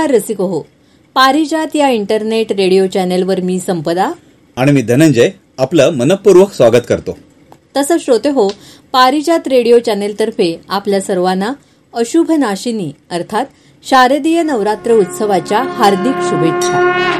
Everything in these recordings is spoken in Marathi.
नमस्कार रसिको हो. पारिजात या इंटरनेट रेडिओ चॅनेलवर मी संपदा. आणि मी धनंजय आपलं मनपूर्वक स्वागत करतो. तसं श्रोते हो पारिजात रेडिओ चॅनेलतर्फे आपल्या सर्वांना अशुभ नाशिनी अर्थात शारदीय नवरात्र उत्सवाच्या हार्दिक शुभेच्छा.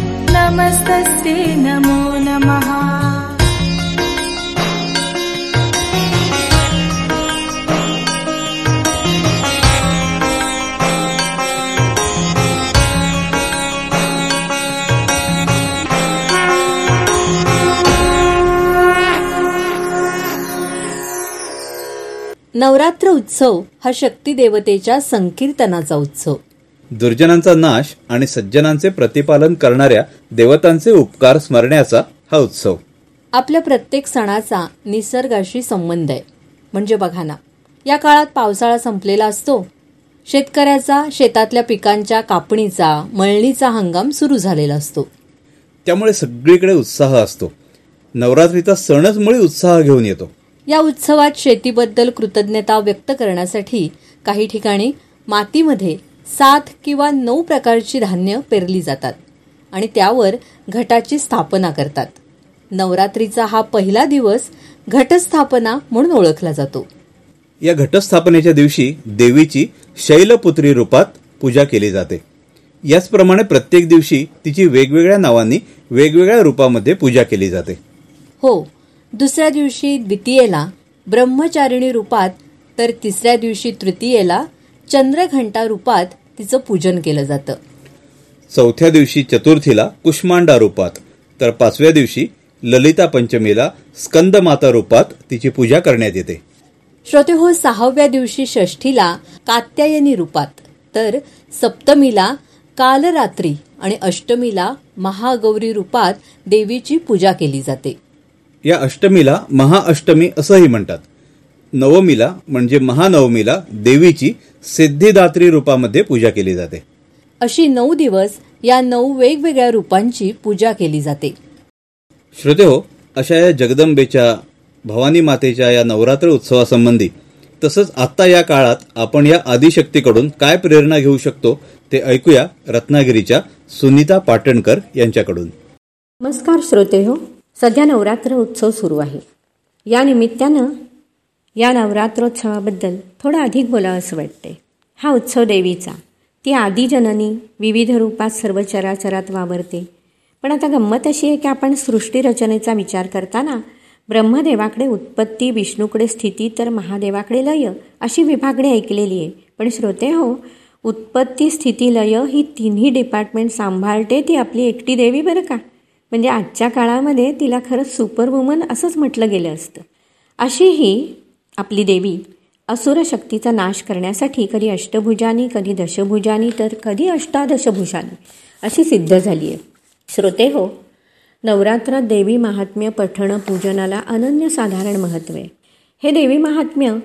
नमस्तस्ते नमो नमः। नवरात्र उत्सव हा शक्ती देवतेच्या संकीर्तनाचा उत्सव. दुर्जनांचा नाश आणि सज्जनांचे प्रतिपालन करणाऱ्या देवतांचे उपकार स्मरण्याचा हा उत्सव. आपल्या प्रत्येक सणाचा निसर्गाशी संबंध आहे. म्हणजे बघा ना या काळात पावसाळा संपलेला असतो. शेतकऱ्याचा शेतातल्या पिकांच्या कापणीचा मळणीचा हंगाम सुरू झालेला असतो. त्यामुळे सगळीकडे उत्साह असतो. नवरात्रीचा सणच मुळे उत्साह घेऊन येतो. या उत्सवात शेतीबद्दल कृतज्ञता व्यक्त करण्यासाठी काही ठिकाणी मातीमध्ये सात किंवा नऊ प्रकारची धान्य पेरली जातात आणि त्यावर घटाची स्थापना करतात. नवरात्रीचा हा पहिला दिवस घटस्थापना म्हणून ओळखला जातो. या घटस्थापनेच्या दिवशी देवीची शैलपुत्री रूपात पूजा केली जाते. याचप्रमाणे प्रत्येक दिवशी तिची वेगवेगळ्या नावांनी वेगवेगळ्या रूपामध्ये पूजा केली जाते. हो दुसऱ्या दिवशी द्वितीयेला ब्रह्मचारिणी रूपात तर तिसऱ्या दिवशी तृतीयेला चंद्रघंटा रूपात तिचं पूजन केलं जातं. चौथ्या दिवशी चतुर्थीला कुष्मांडा रूपात तर पाचव्या दिवशी ललिता पंचमीला स्कंदमाता रूपात तिची पूजा करण्यात येते. श्रोते हो सहाव्या दिवशी षष्ठीला कात्यायनी रूपात तर सप्तमीला कालरात्री आणि अष्टमीला महागौरी रूपात देवीची पूजा केली जाते. या अष्टमीला महाअष्टमी असंही म्हणतात. नवमीला म्हणजे महानवमीला देवीची सिद्धिदात्री रूपामध्ये पूजा केली जाते. अशी नऊ दिवस या नऊ वेगवेगळ्या रूपांची पूजा केली जाते. श्रोते हो अशा या जगदंबेच्या भवानी मातेच्या या नवरात्र उत्सवासंबंधी तसंच आता या काळात आपण या आदिशक्तीकडून काय प्रेरणा घेऊ शकतो ते ऐकूया रत्नागिरीच्या सुनीता पाटणकर यांच्याकडून. नमस्कार श्रोते हो सध्या नवरात्र उत्सव सुरू आहे. या निमित्तानं या नवरात्रोत्सवाबद्दल थोडं अधिक बोलावं असं वाटते हा उत्सव देवीचा. ती आदिजननी विविध रूपात सर्व चराचरात वावरते. पण आता गंमत अशी आहे की आपण सृष्टीरचनेचा विचार करताना ब्रह्मदेवाकडे उत्पत्ती विष्णूकडे स्थिती तर महादेवाकडे लय अशी विभागणी ऐकलेली आहे. पण श्रोते हो उत्पत्ती स्थिती लय ही तिन्ही डिपार्टमेंट सांभाळते ती आपली एकटी देवी बरं का? म्हणजे आजच्या काळामध्ये तिला खरंच सुपरवुमन असंच म्हटलं गेलं असतं. अशी ही आपली देवी असुर शक्तीचा नाश करण्यासाठी कधी अष्टभुजानी कधी दशभुजानी तर कधी अष्टादशभुजानी अशी सिद्ध झाली आहे. श्रोते हो नवरात्रात देवी महात्म्य पठण पूजनाला अनन्यसाधारण महत्त्व आहे. हे देवी महात्म्य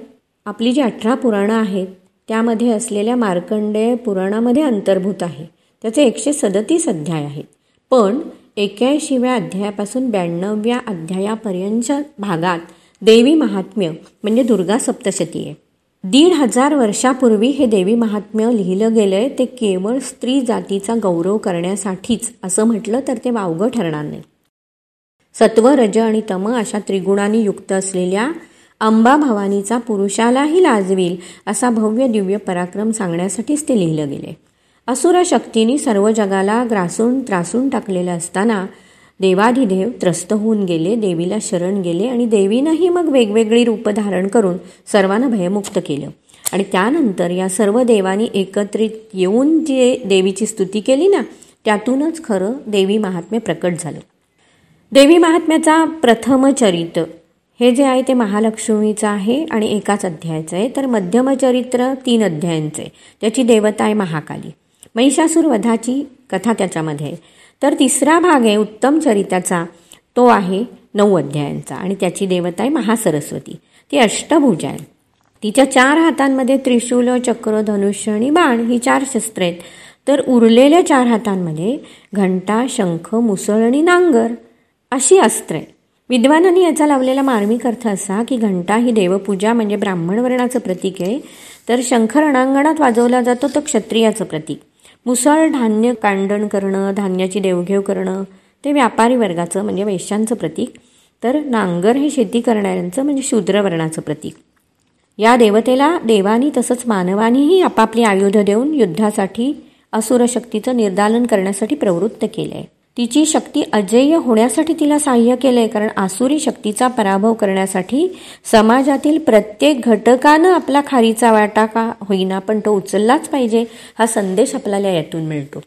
आपली जी अठरा पुराणं आहेत त्यामध्ये असलेल्या मार्कंडेय पुराणामध्ये अंतर्भूत आहे. त्याचे एकशे सदतीस अध्याय आहेत. पण एक्याऐंशीव्या अध्यायापासून ब्याण्णव्या अध्यायापर्यंतच्या भागात देवी महात्म्य म्हणजे दुर्गा सप्तशती आहे. दीड हजार वर्षापूर्वी हे देवी महात्म्य लिहिलं गेलंय ते केवळ स्त्री जातीचा गौरव करण्यासाठीच. असं म्हटलं तर ते वावगं ठरणार नाही. सत्व रज आणि तम अशा त्रिगुणांनी युक्त असलेल्या अंबा भवानीचा पुरुषालाही लाजवील असा भव्य दिव्य पराक्रम सांगण्यासाठीच ते लिहिलं गेले असुर शक्तीने सर्व जगाला ग्रासून त्रासून टाकलेलं असताना देवाधिदेव त्रस्त होऊन गेले देवीला शरण गेले आणि देवीनंही मग वेगवेगळी रूपं धारण करून सर्वांना भयमुक्त केलं. आणि त्यानंतर या सर्व देवांनी एकत्रित येऊन जे देवीची स्तुती केली ना त्यातूनच खरं देवी महात्म्य प्रकट झालं. देवी महात्म्याचा प्रथम चरित्र हे जे आहे ते महालक्ष्मीचं आहे आणि एकाच अध्यायाचं आहे. तर मध्यमचरित्र तीन अध्यायांचं आहे. त्याची देवता आहे महाकाली. महिषासूर वधाची कथा त्याच्यामध्ये आहे. तर तिसरा भाग आहे उत्तम चरिताचा. तो आहे नऊ अध्यायांचा आणि त्याची देवता आहे महासरस्वती. ती अष्टभुजा आहे तिच्या चार हातांमध्ये त्रिशूल चक्र धनुष्य आणि बाण ही चार शस्त्र आहेत. तर उरलेल्या चार हातांमध्ये घंटा शंख मुसळ आणि नांगर अशी अस्त्रे विद्वानांनी याचा लावलेला मार्मिक अर्थ असा की घंटा ही देवपूजा म्हणजे ब्राह्मण वर्णाचं प्रतीक आहे. तर शंख रणांगणात वाजवला जातो तो क्षत्रियाचं प्रतीक. मुसळ धान्य कांडण करणं धान्याची देवघेव करणं ते व्यापारी वर्गाचं म्हणजे वैश्यांचं प्रतीक. तर नांगर हे शेती करणाऱ्यांचं म्हणजे शूद्रवर्णाचं प्रतीक. या देवतेला देवानी तसंच मानवानीही आपापली आयुध देऊन युद्धासाठी असुरशक्तीचं निर्दालन करण्यासाठी प्रवृत्त केलं आहे तिची शक्ती अजेय होण्यासाठी तिला सहाय्य केले कारण आसुरी शक्तीचा पराभव करण्यासाठी समाजातील प्रत्येक घटकानं आपला खारीचा वाटा का होईना पण तो उचललाच पाहिजे हा संदेश आपल्याला यातून मिळतो.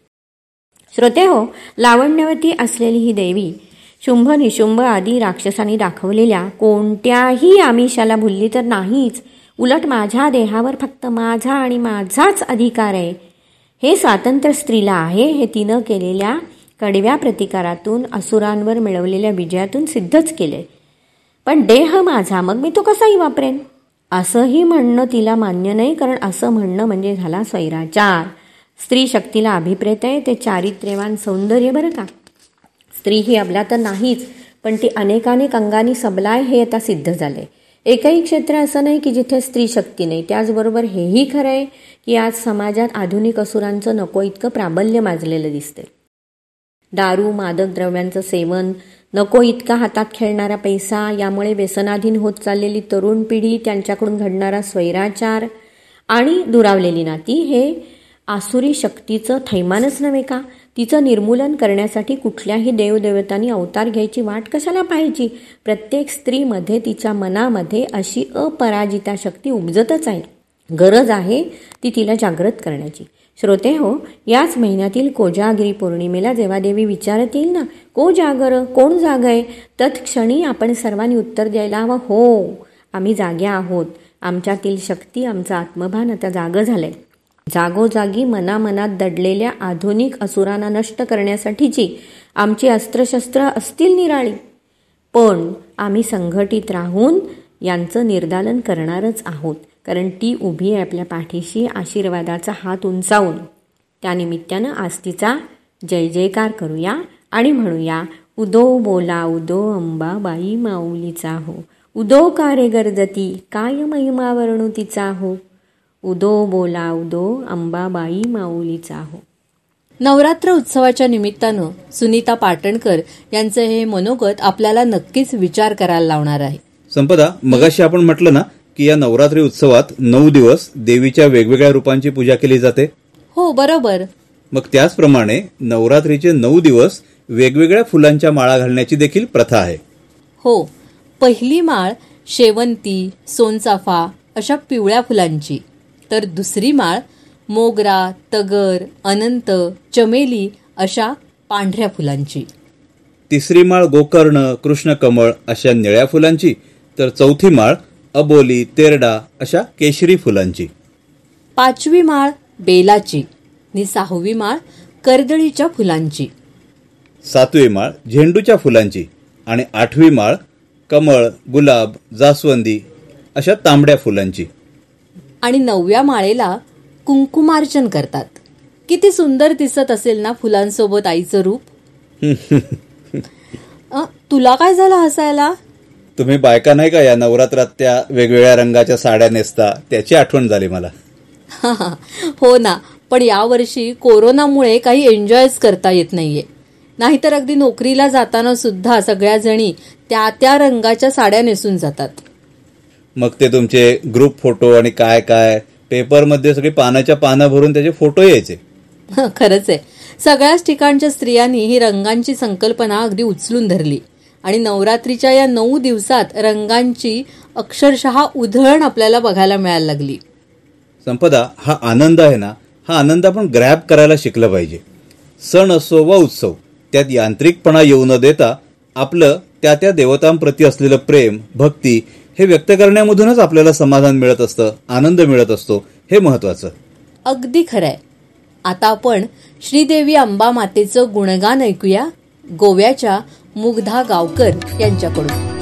श्रोते हो लावण्यवती असलेली ही देवी शुंभ निशुंभ आदी राक्षसांनी दाखवलेल्या कोणत्याही आमिषाला भुलली तर नाहीच. उलट माझ्या देहावर फक्त माझा आणि माझाच अधिकार आहे. हे स्वातंत्र्य स्त्रीला आहे हे तिनं केलेल्या कडव्या प्रतिकारातून असुरांवर मिळवलेल्या विजयातून सिद्धच केले. पण देह माझा मग मी तो कसाही वापरेन? असंही म्हणणं तिला मान्य नाही कारण असं म्हणणं म्हणजे झाला स्वैराचार. स्त्री शक्तीला अभिप्रेत आहे ते चारित्र्यवान सौंदर्य बरं का? स्त्री ही अबला तर नाहीच पण ती अनेकानेक अंगाने सबलाय हे आता सिद्ध झाले. एकही क्षेत्र असं नाही की जिथे स्त्री शक्ती नाही. त्याचबरोबर हेही खरं आहे की आज समाजात आधुनिक असुरांचं नको इतकं प्राबल्य माजलेलं दिसते दारू मादक द्रव्यांचं सेवन. नको इतका हातात खेळणारा पैसा. यामुळे व्यसनाधीन होत चाललेली तरुण पिढी त्यांच्याकडून घडणारा स्वैराचार आणि दुरावलेली नाती हे आसुरी शक्तीचं थैमानच नव्हे का? तिचं निर्मूलन करण्यासाठी कुठल्याही देवदेवतांनी अवतार घ्यायची वाट कशाला पाहायची? प्रत्येक स्त्रीमध्ये तिच्या मनामध्ये अशी अपराजिता शक्ती उपजतच आहे. गरज आहे ती तिला जागृत करण्याची. श्रोते हो याच महिन्यातील कोजागिरी पौर्णिमेला जेव्हा देवी विचारतील ना को जागर कोण जाग आहे तत्क्षणी आपण सर्वांनी उत्तर द्यायला हवं हो आम्ही जाग्या आहोत. आमच्यातील शक्ती आमचं आत्मभान आता जागं झालंय. जागोजागी मनामनात दडलेल्या आधुनिक असुरांना नष्ट करण्यासाठीची आमची अस्त्रशस्त्र असतील निराळी. पण आम्ही संघटित राहून यांचं निर्दालन करणारच आहोत. कारण ती उभी आहे आपल्या पाठीशी आशीर्वादाचा हात उंचावून. त्यानिमित्तानं आज तिचा जय जयकार करूया आणि म्हणूया उदो बोला उदो अंबा बाई माऊलीचा हो. उदो कारे गर्दती? काय महिमा वर्णू तिचा हो? उदो बोला उदो अंबाबाई माऊलीचा हो. नवरात्र उत्सवाच्या निमित्तानं सुनीता पाटणकर यांचं हे मनोगत आपल्याला नक्कीच विचार करायला लावणार आहे. संपदा मगाशी आपण म्हटलं ना की या नवरात्री उत्सवात नऊ दिवस देवीच्या वेगवेगळ्या रूपांची पूजा केली जाते? हो बरोबर. मग त्याचप्रमाणे नवरात्रीचे नऊ दिवस वेगवेगळ्या फुलांच्या माळा घालण्याची देखील प्रथा आहे. हो पहिली माळ शेवंती सोनचाफा अशा पिवळ्या फुलांची. तर दुसरी माळ मोगरा तगर अनंत चमेली अशा पांढऱ्या फुलांची. तिसरी माळ गोकर्ण कृष्णकमळ अशा निळ्या फुलांची. तर चौथी माळ अबोली तेरडा अशा केशरी फुलांची. पाचवी माळ बेलाची आणि सहावी माळ कर्दळीच्या फुलांची. सातवी माळ झेंडूच्या फुलांची आणि आठवी माळ कमळ गुलाब जास्वंदी अशा तांबड्या फुलांची. आणि नवव्या माळेला कुंकुमार्चन करतात. किती सुंदर दिसत असेल ना फुलांसोबत आईचं रूप. अ, तुला काय झालं हसायला? तुम्ही बायका नाही का या नवरात्रात त्या वेगवेगळ्या रंगाच्या साड्या नेसता? त्याची आठवण झाली मला. हो ना. पण यावर्षी कोरोनामुळे काही एन्जॉयच करता येत नाहीये. नाहीतर अगदी नोकरीला जाताना सुद्धा सगळ्या जणी त्या त्या रंगाच्या साड्या नेसून जातात. मग ते तुमचे ग्रुप फोटो आणि काय काय? पेपरमध्ये सगळी पानाच्या पानं भरून त्याचे फोटो यायचे. खरंच आहे. सगळ्याच ठिकाणच्या स्त्रियांनी ही रंगांची संकल्पना अगदी उचलून धरली. आणि नवरात्रीच्या या नऊ दिवसात रंगांची अक्षरशः उधळण आपल्याला बघायला मिळायला लागली. संपदा हा आनंद आहे ना हा आनंद आपण ग्रॅब करायला शिकलं पाहिजे. सण असो वा उत्सव त्यात यांत्रिकपणा येऊ न देता आपलं त्या त्या देवतांप्रती असलेलं प्रेम भक्ती हे व्यक्त करण्यामधूनच आपल्याला समाधान मिळत असतं आनंद मिळत असतो हे महत्वाचं. अगदी खरंय. आता आपण श्रीदेवी अंबा मातेचं गुणगान ऐकूया. गोव्याच्या मुग्धा गावकर यांच्याकडून.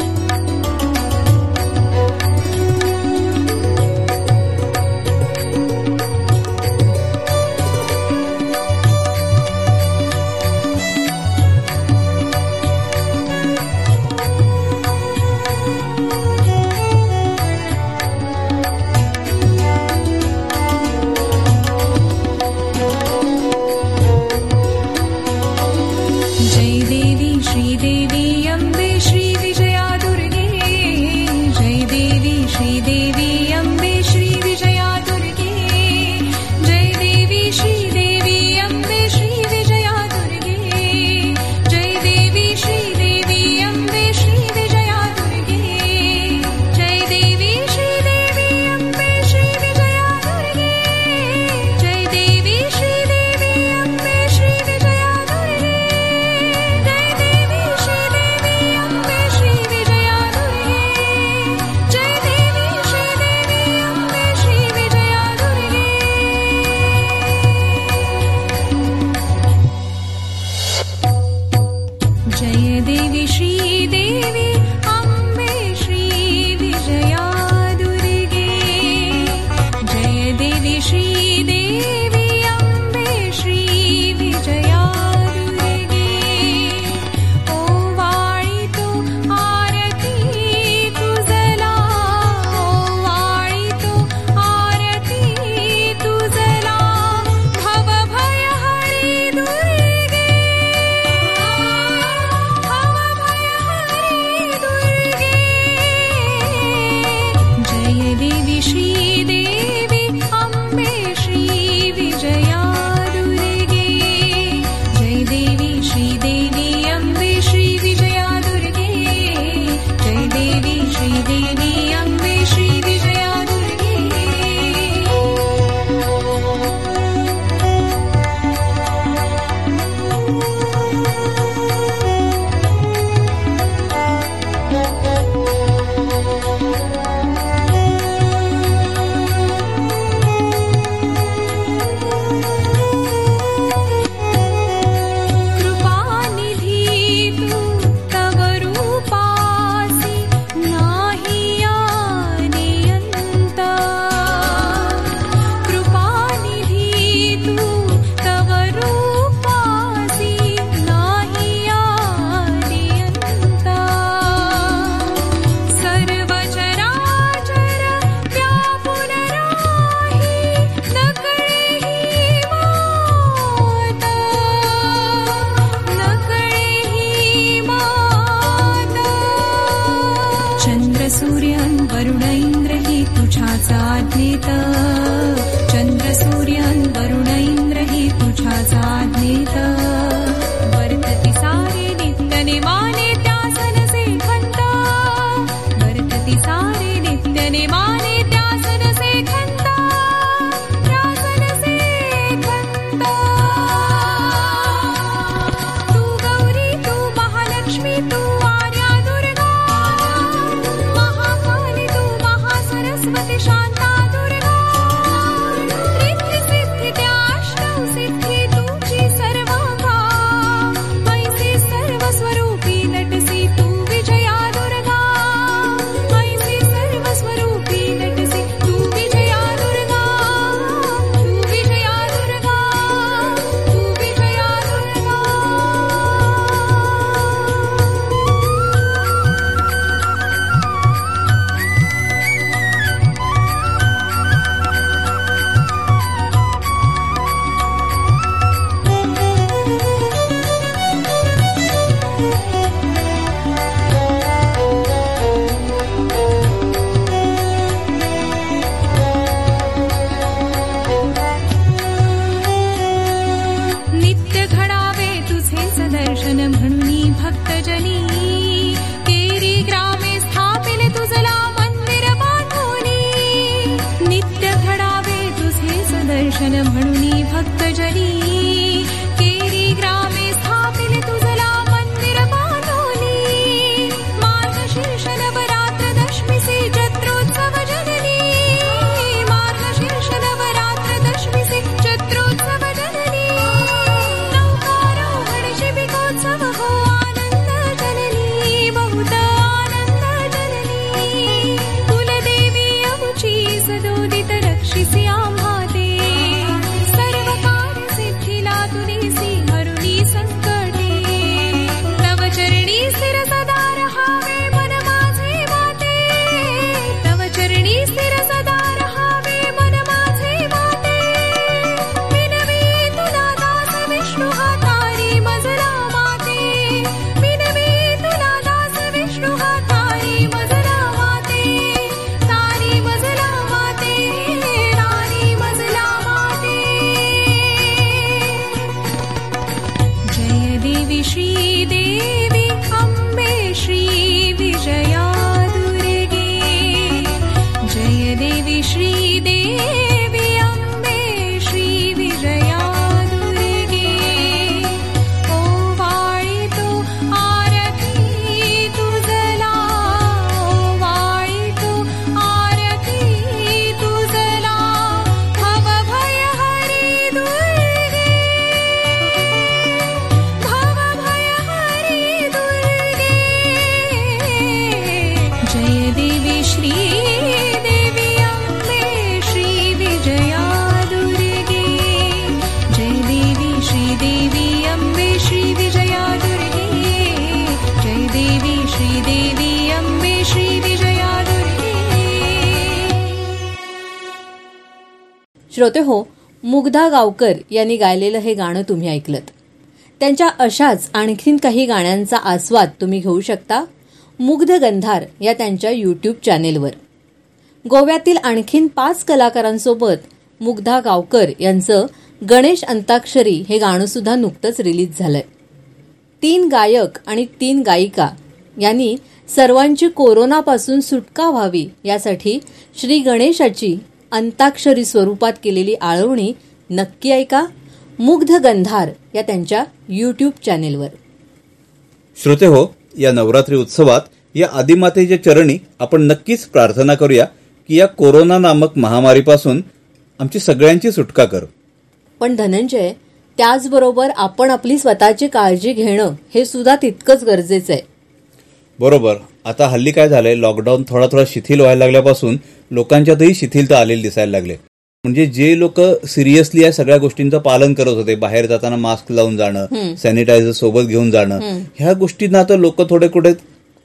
श्रोते हो. मुग्धा गावकर यांनी गायलेलं हे गाणं तुम्ही ऐकलं त्यांच्या अशाच आणखीन काही गाण्यांचा आस्वाद तुम्ही घेऊ शकता. मुग्ध गंधार या त्यांच्या यूट्यूब चॅनेलवर गोव्यातील आणखीन पाच कलाकारांसोबत मुग्धा गावकर यांचं गणेश अंताक्षरी हे गाणंसुद्धा नुकतंच रिलीज झालंय. तीन गायक आणि तीन गायिका यांनी सर्वांची कोरोनापासून सुटका व्हावी यासाठी श्री गणेशाची अंताक्षरी स्वरूपात केलेली आळवणी नक्की ऐका. मुग्ध गंधार या त्यांच्या यूट्यूब चॅनेलवर श्रोते हो या नवरात्री उत्सवात या आदिमातेच्या चरणी आपण नक्कीच प्रार्थना करूया की या कोरोना नामक महामारीपासून आमची सगळ्यांची सुटका कर. पण धनंजय त्याचबरोबर आपण आपली स्वतःची काळजी घेणं हे सुद्धा तितकंच गरजेचं आहे. बरोबर. आता हल्ली काय झालंय लॉकडाऊन थोडा थोडा शिथिल व्हायला लागल्यापासून लोकांच्यातही शिथिलता आलेली दिसायला लागले. म्हणजे जे लोक सिरियसली या सगळ्या गोष्टींचं पालन करत होते बाहेर जाताना मास्क लावून जाणं सॅनिटायझर सोबत घेऊन जाणं ह्या गोष्टींना आता लोक थोडे कुठे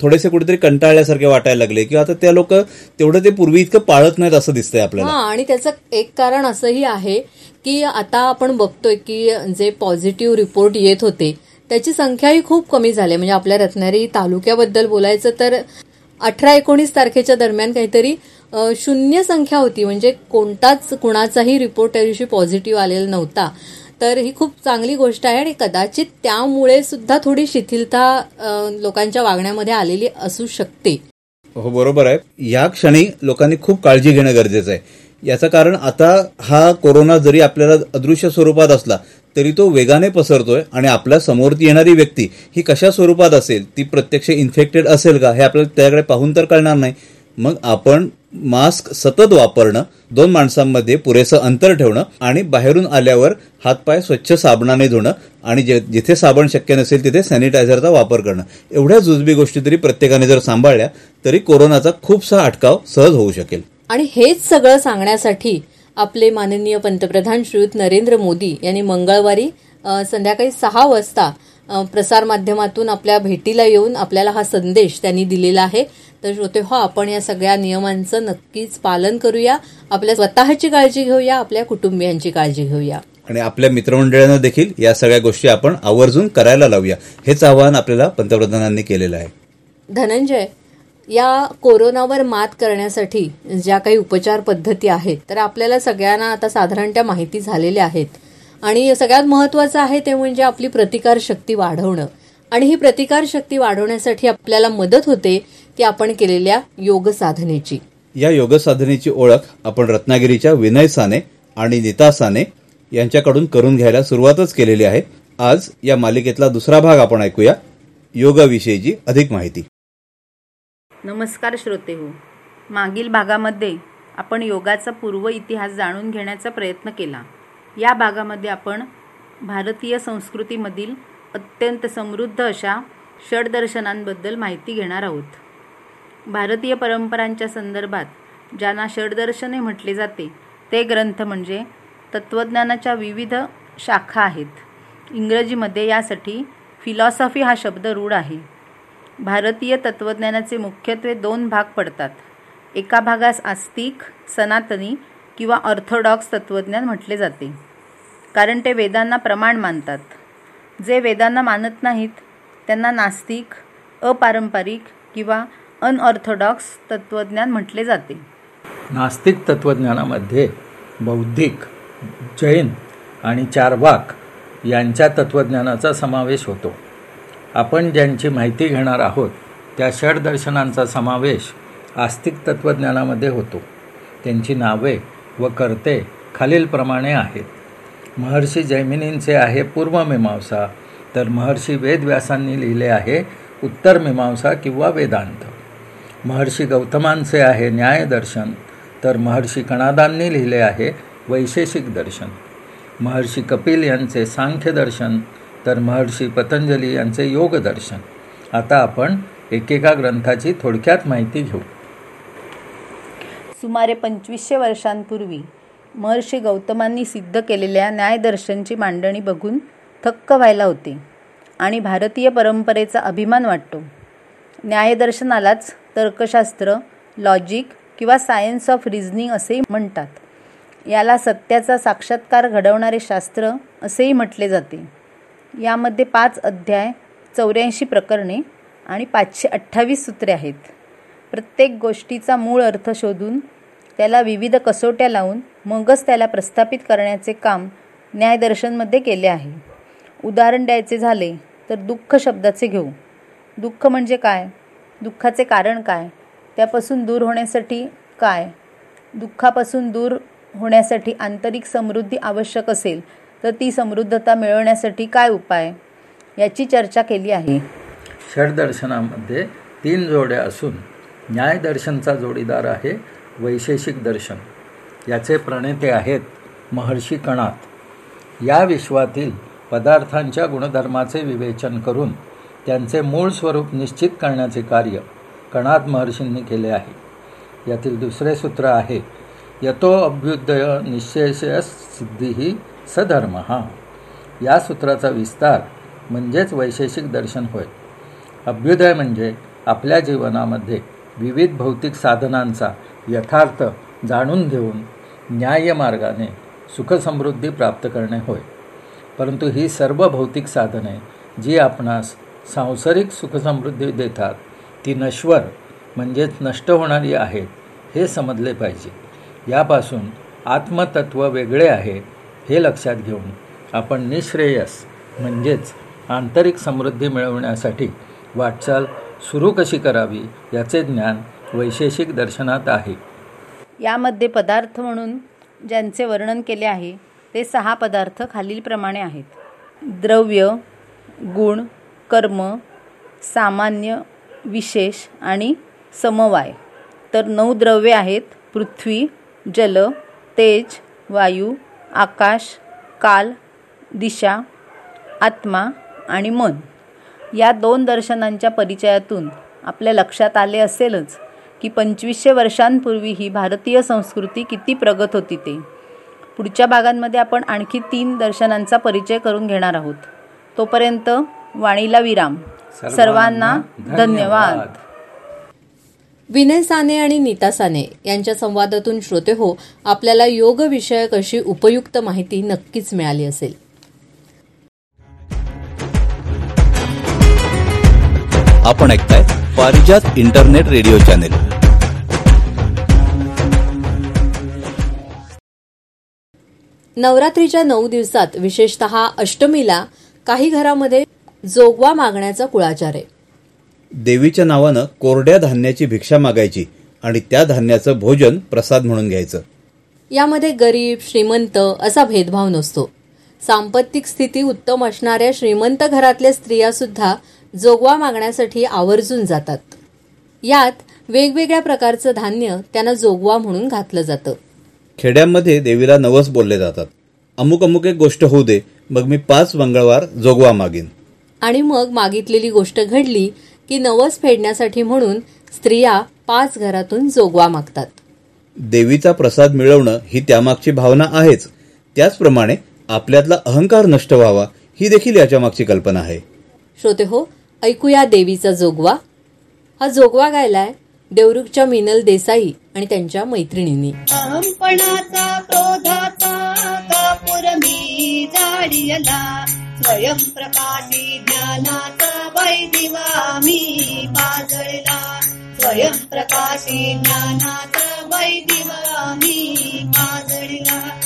थोडेसे कुठेतरी कंटाळल्यासारखे वाटायला लागले किंवा आता त्या लोक तेवढं ते पूर्वी इतकं पाळत नाहीत असं दिसतंय आपल्याला. आणि त्याचं एक कारण असंही आहे की आता आपण बघतोय की जे पॉझिटिव्ह रिपोर्ट येत होते त्याची संख्याही खूप कमी झाली. म्हणजे आपल्या रत्नागिरी तालुक्याबद्दल बोलायचं तर अठरा एकोणीस तारखेच्या दरम्यान काहीतरी शून्य संख्या होती. म्हणजे कोणताच कुणाचाही रिपोर्ट त्या दिवशी पॉझिटिव्ह आलेला नव्हता. तर ही खूप चांगली गोष्ट आहे आणि कदाचित त्यामुळे सुद्धा थोडी शिथिलता लोकांच्या वागण्यामध्ये आलेली असू शकते. हो बरोबर आहे. या क्षणी लोकांनी खूप काळजी घेणं गरजेचं आहे. याचं कारण आता हा कोरोना जरी आपल्याला अदृश्य स्वरूपात असला तरी तो वेगाने पसरतोय आणि आपल्या समोरती येणारी व्यक्ती ही कशा स्वरूपात असेल ती प्रत्यक्ष इन्फेक्टेड असेल का हे आपल्याला त्याकडे पाहून तर कळणार नाही. मग आपण मास्क सतत वापरणं दोन माणसांमध्ये पुरेसं अंतर ठेवणं आणि बाहेरून आल्यावर हातपाय स्वच्छ साबणाने धुणं आणि जिथे साबण शक्य नसेल तिथे सॅनिटायझरचा वापर करणं. एवढ्या जुजबी गोष्टी तरी प्रत्येकाने जर सांभाळल्या तरी कोरोनाचा खूपसा अटकाव सहज होऊ शकेल. आणि हेच सगळं सांगण्यासाठी आपले माननीय पंतप्रधान श्रीयुत नरेंद्र मोदी यांनी मंगळवारी संध्याकाळी सहा वाजता प्रसारमाध्यमातून आपल्या भेटीला येऊन आपल्याला हा संदेश त्यांनी दिलेला आहे. तर श्रोते हो आपण या सगळ्या नियमांचं नक्कीच पालन करूया. आपल्या स्वतःची काळजी घेऊया आपल्या कुटुंबियांची काळजी घेऊया. आणि आपल्या मित्रमंडळांना देखील या सगळ्या गोष्टी आपण आवर्जून करायला लावूया. हेच आवाहन आपल्याला पंतप्रधानांनी केलेलं आहे. धनंजय या कोरोनावर मात करण्यासाठी ज्या काही उपचार पद्धती आहेत तर आपल्याला सगळ्यांना आता साधारण त्या माहिती झालेल्या आहेत. आणि सगळ्यात महत्वाचं आहे ते म्हणजे आपली प्रतिकार शक्ती वाढवणं. आणि ही प्रतिकार शक्ती वाढवण्यासाठी आपल्याला मदत होते ती आपण केलेल्या योग साधनेची. या योग साधनेची ओळख आपण रत्नागिरीच्या विनय साने आणि नीता साने यांच्याकडून करून घ्यायला सुरुवातच केलेली आहे. आज या मालिकेतला दुसरा भाग आपण ऐकूया. योगाविषयीची अधिक माहिती. नमस्कार श्रोते हो. मागील भागामध्ये आपण योगाचा पूर्व इतिहास जाणून घेण्याचा प्रयत्न केला. या भागामध्ये आपण भारतीय संस्कृतीमधील अत्यंत समृद्ध अशा षडदर्शनांबद्दल माहिती घेणार आहोत. भारतीय परंपरांच्या संदर्भात ज्यांना षडदर्शने म्हटले जाते ते ग्रंथ म्हणजे तत्त्वज्ञानाच्या विविध शाखा आहेत. इंग्रजीमध्ये यासाठी फिलॉसॉफी हा शब्द रूढ आहे. भारतीय तत्त्वज्ञानाचे मुख्यत्वे दोन भाग पडतात. एका भागास आस्तिक सनातनी किंवा ऑर्थोडॉक्स तत्त्वज्ञान म्हटले जाते. कारण ते वेदांना प्रमाण मानतात. जे वेदांना मानत नाहीत त्यांना नास्तिक अपारंपरिक किंवा अनऑर्थोडॉक्स तत्त्वज्ञान म्हटले जाते. नास्तिक तत्त्वज्ञानामध्ये बौद्धिक जैन आणि चारवाक यांच्या तत्त्वज्ञानाचा समावेश होतो. आपण ज्यांची माहिती घेणार आहोत त्या षडदर्शनांचा समावेश आस्तिक तत्त्वज्ञानामध्ये होतो. त्यांची नावे व कर्ते खालीलप्रमाणे आहेत. महर्षी जैमिनींचे आहे पूर्वमीमांसा तर महर्षी वेदव्यासांनी लिहिले आहे उत्तर मीमांसा किंवा वेदांत. महर्षी गौतमांचे आहे न्यायदर्शन तर महर्षी कणादांनी लिहिले आहे वैशेषिक दर्शन. महर्षी कपिल यांचे सांख्यदर्शन तर महर्षी पतंजली यांचे योगदर्शन. आता आपण एकेका ग्रंथाची थोडक्यात माहिती घेऊ. सुमारे पंचवीसशे वर्षांपूर्वी महर्षी गौतमांनी सिद्ध केलेल्या न्यायदर्शनची मांडणी बघून थक्क व्हायला होते आणि भारतीय परंपरेचा अभिमान वाटतो. न्यायदर्शनालाच तर्कशास्त्र लॉजिक किंवा सायन्स ऑफ रिझनिंग असेही म्हणतात. याला सत्याचा साक्षात्कार घडवणारे शास्त्र असेही म्हटले जाते. यामध्ये पाच अध्याय चौऱ्याऐंशी प्रकरणे आणि पाचशे अठ्ठावीस सूत्रे आहेत. प्रत्येक गोष्टीचा मूळ अर्थ शोधून त्याला विविध कसोट्या लावून मगच त्याला प्रस्थापित करण्याचे काम न्यायदर्शनमध्ये केले आहे. उदाहरण द्यायचे झाले तर दुःख शब्दाचे घेऊ. दुःख म्हणजे काय? दुःखाचे कारण काय? त्यापासून दूर होण्यासाठी काय? दुःखापासून दूर होण्यासाठी आंतरिक समृद्धी आवश्यक असेल तर ती समृद्धता मिळवण्यासाठी काय उपाय याची चर्चा केली आहे. षडदर्शनामध्ये तीन जोड्या असून न्यायदर्शनचा जोडीदार आहे वैशेषिक दर्शन. याचे प्रणेते आहेत महर्षी कणात. या विश्वातील पदार्थांच्या गुणधर्माचे विवेचन करून त्यांचे मूळ स्वरूप निश्चित करण्याचे कार्य कणात महर्षींनी केले आहे. यातील दुसरे सूत्र आहे यतो अभ्युदय निश्चय सिद्धी सधर्म हा या सूत्राचा विस्तार म्हणजेच वैशेषिक दर्शन होय. अभ्युदय म्हणजे आपल्या जीवनामध्ये विविध भौतिक साधनांचा यथार्थ जाणून घेऊन न्याय मार्गाने सुखसमृद्धी प्राप्त करणे होय. परंतु ही सर्व भौतिक साधने जी आपणास सांसारिक सुखसमृद्धी देतात ती नश्वर म्हणजेच नष्ट होणारी आहेत हे समजले पाहिजे. यापासून आत्मतत्व वेगळे आहे हे लक्षात घेऊन आपण निश्रेयस म्हणजेच आंतरिक समृद्धी मिळवण्यासाठी वाटचाल सुरू कशी करावी याचे ज्ञान वैशेषिक दर्शनात आहे. यामध्ये पदार्थ म्हणून ज्यांचे वर्णन केले आहे ते सहा पदार्थ खालीलप्रमाणे आहेत. द्रव्य गुण कर्म सामान्य विशेष आणि समवाय. तर नऊ द्रव्ये आहेत पृथ्वी जल तेज वायू आकाश काल दिशा आत्मा आणि मन. या दोन दर्शनांच्या परिचयातून आपल्या लक्षात आले असेलच की पंचवीसशे वर्षांपूर्वी ही भारतीय संस्कृती किती प्रगत होती ते. पुढच्या भागांमध्ये आपण आणखी तीन दर्शनांचा परिचय करून घेणार आहोत. तोपर्यंत वाणीला विराम. सर्वांना धन्यवाद. विनय साने आणि नीता साने यांच्या संवादातून श्रोते हो आपल्याला योग विषयक अशी उपयुक्त माहिती नक्कीच मिळाली असेल. आपण ऐकताय पारिजात इंटरनेट रेडिओ चॅनेल. नवरात्रीच्या नऊ दिवसात विशेषतः अष्टमीला काही घरामध्ये जोगवा मागण्याचा कुळाचार आहे. देवीच्या नावानं कोरड्या धान्याची भिक्षा मागायची आणि त्या धान्याचं भोजन प्रसाद म्हणून घ्यायचं. यामध्ये गरीब श्रीमंत असा भेदभाव नसतो. सांपत्तिक स्थिती उत्तम असणाऱ्या श्रीमंत घरातल्या स्त्रिया सुद्धा जोगवा मागण्यासाठी आवर्जून जातात. यात वेगवेगळ्या प्रकारचं धान्य त्यांना जोगवा म्हणून घातलं जातं. खेड्यांमध्ये देवीला नवस बोलले जातात. अमुक अमुक एक गोष्ट होऊ दे मग मी पाच मंगळवार जोगवा मागीन. आणि मग मागितलेली गोष्ट घडली की नवस फेडण्यासाठी म्हणून स्त्रिया पाच घरातून जोगवा मागतात. देवीचा प्रसाद मिळवणं ही त्यामागची भावना आहेच. त्याचप्रमाणे आपल्यातला अहंकार नष्ट व्हावा ही देखील याच्या मागची कल्पना आहे. श्रोते हो ऐकूया देवीचा जोगवा. हा जोगवा गायलाय देवरुखच्या मिनल देसाई आणि त्यांच्या मैत्रिणींनी. अहंपणाचा क्रोधाचा कापूर मी जाडियला स्वयंप्रकाशी ज्ञानाचा वैदिवा मी पाजळला. स्वयंप्रकाशी ज्ञानाचा वैदिवा मी पाजळला.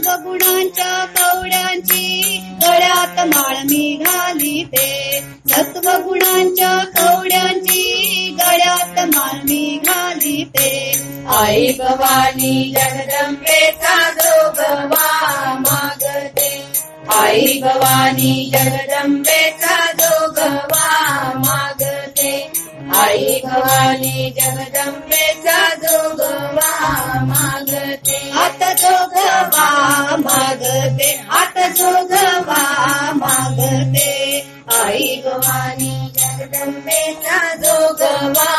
सत्वगुणांच्या कवड्यांची गळ्यात माळ मी घाली ते. सत्वगुणांच्या कवड्यांची गळ्यात माळ मी घाली ते. आई भवानी जगदंबेचा जोगवा मागते. आई भवानी जगदंबेचा जोगवा मागते. आई भवानी जगदंबेचा जोगवा मागते. आता जोगवा मागते आता जोगवा मागते. आई भवानी जगदंबेचा जोगवा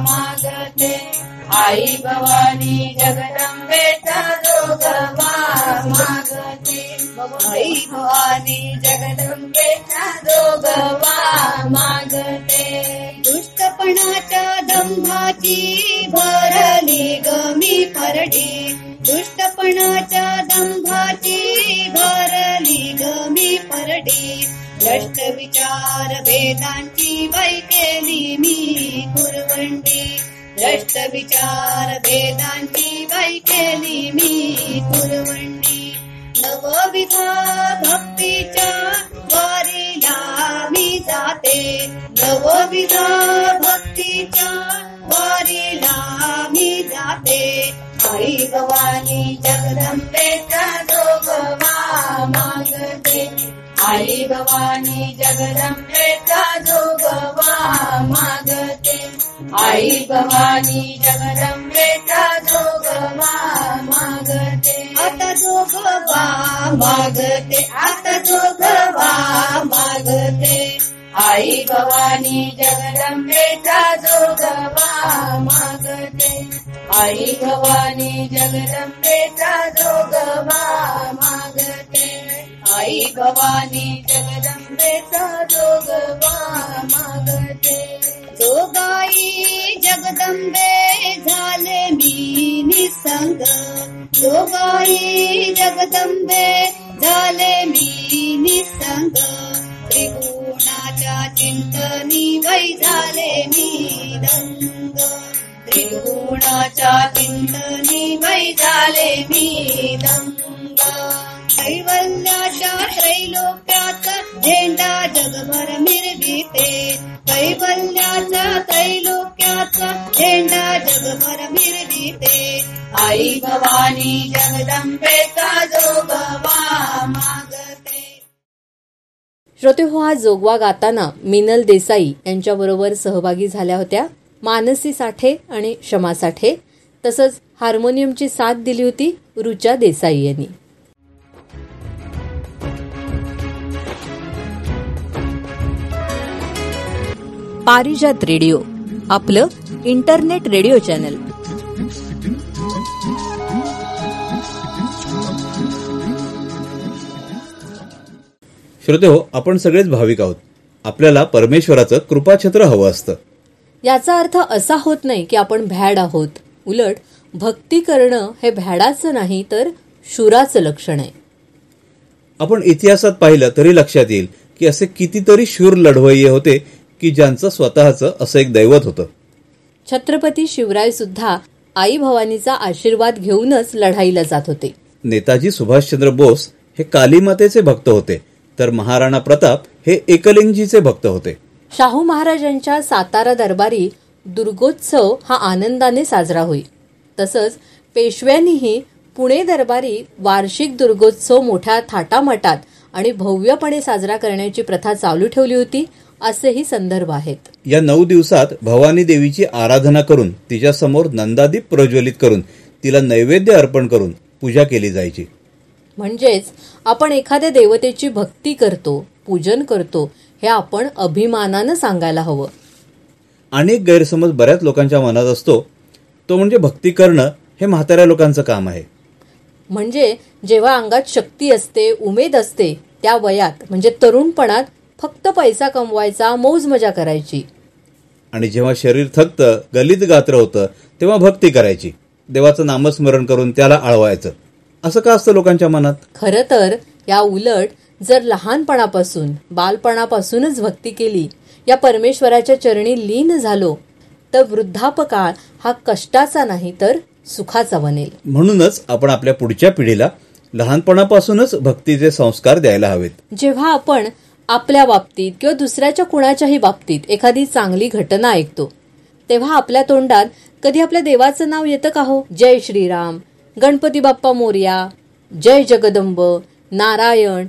मागते. आई भवानी जगदंबेचा जोगवा मागते आई भवानी जगदंबेचा जोगवा मागते दुष्टपणाच्या दंभाची भरली गमी परडी दुष्टपणाच्या दंभाची भरली गमी परडी भ्रष्ट विचार भेदांची वै केली मी कुरवंडी भ्रष्ट विचार भेदांची वै केली मी पुरवणी नवविधा भक्तीच्या वारीला मी जाते. नवविधा भक्तीच्या वारीला मी जाते. आई भवानी जगदंबेचा जोगवा मागते. आ भवानी जगदम्बे तादो गवा मा गवानी जगदं वृता जो गवा मा गते अत तु गवा मा गत जो गवा आई भवानी जगदंबेचा जोगवा मागते. आई भवानी जगदंबेचा जोगवा मागते. आई भवानी जगदंबेचा जोगवा मागते. जोगाई जगदंबे झाले मी निसंग. जोगाई जगदंबे झाले मी निसंग. चिंतनी वै झाले मी दंग. त्रिगुणाच्या चिंतनी वै झाले मी दंग. कैवल्याच्या त्रैलोक्यात झेंडा जगभर मिरविते. कैवल्याचा त्रैलोक्याचा झेंडा जगभर मिरविते. आई भवानी जगदंबेचा जोगवा मागते श्रोते हो हा जोगवा गाताना मिनल देसाई यांच्याबरोबर सहभागी झाल्या होत्या. मानसी साठे आणि क्षमा साठे. तसंच हार्मोनियमची साथ दिली होती रुचा देसाई यांनी. पारिजात रेडिओ आपलं इंटरनेट रेडिओ चॅनल. श्रोते हो आपण सगळेच भाविक आहोत. आपल्याला परमेश्वराचं कृपाछत्र हवं असतं. याचा अर्थ असा होत नाही की आपण भॅड आहोत. उलट भक्ती करणं हे भॅडाचं नाही तर शुराचं लक्षण आहे. आपण इतिहासात पाहिलं तरी लक्षात येईल की असे कितीतरी शूर लढवय्ये होते की ज्यांचं स्वतःचं असं एक दैवत होतं. छत्रपती शिवराय सुद्धा आई भवानीचा आशीर्वाद घेऊनच लढाईला जात होते. नेताजी सुभाषचंद्र बोस हे कालीमातेचे भक्त होते. तर महाराणा प्रताप हे एकलिंगजीचे भक्त होते. शाहू महाराजांच्या सातारा दरबारी दुर्गोत्सव हा आनंदाने साजरा होई. तसंच पेशव्यांनीही पुणे दरबारी वार्षिक दुर्गोत्सव मोठ्या थाटामाटात आणि भव्यपणे साजरा करण्याची प्रथा चालू ठेवली होती असेही संदर्भ आहेत. या नऊ दिवसात भवानी देवीची आराधना करून तिच्या समोर नंदादीप प्रज्वलित करून तिला नैवेद्य अर्पण करून पूजा केली जायची. म्हणजेच आपण एखाद्या देवतेची भक्ती करतो पूजन करतो हे आपण अभिमानानं सांगायला हवं. अनेक गैरसमज बऱ्याच लोकांच्या मनात असतो. तो म्हणजे भक्ती करणं हे म्हाताऱ्या लोकांचं काम आहे. म्हणजे जेव्हा अंगात शक्ती असते उमेद असते त्या वयात म्हणजे तरुणपणात फक्त पैसा कमवायचा मौज मजा करायची. आणि जेव्हा शरीर थकतं गलित गात्र होतं तेव्हा भक्ती करायची. देवाचं नामस्मरण करून त्याला आळवायचं. असं का असतं लोकांच्या मनात? खरं तर या उलट जर लहानपणापासून बालपणापासूनच भक्ती केली या परमेश्वराच्या चरणी लीन झालो तर वृद्धापकाळ हा कष्टाचा नाही तर सुखाचा बनेल. म्हणूनच आपण आपल्या पुढच्या पिढीला लहानपणापासूनच भक्तीचे संस्कार द्यायला हवेत. जेव्हा आपण आपल्या बाबतीत किंवा दुसऱ्याच्या कुणाच्याही बाबतीत एखादी चांगली घटना ऐकतो तेव्हा आपल्या तोंडात कधी आपल्या देवाचं नाव येतं का हो? जय श्रीराम. गणपती बाप्पा मोर्या जय जगदंब नारायण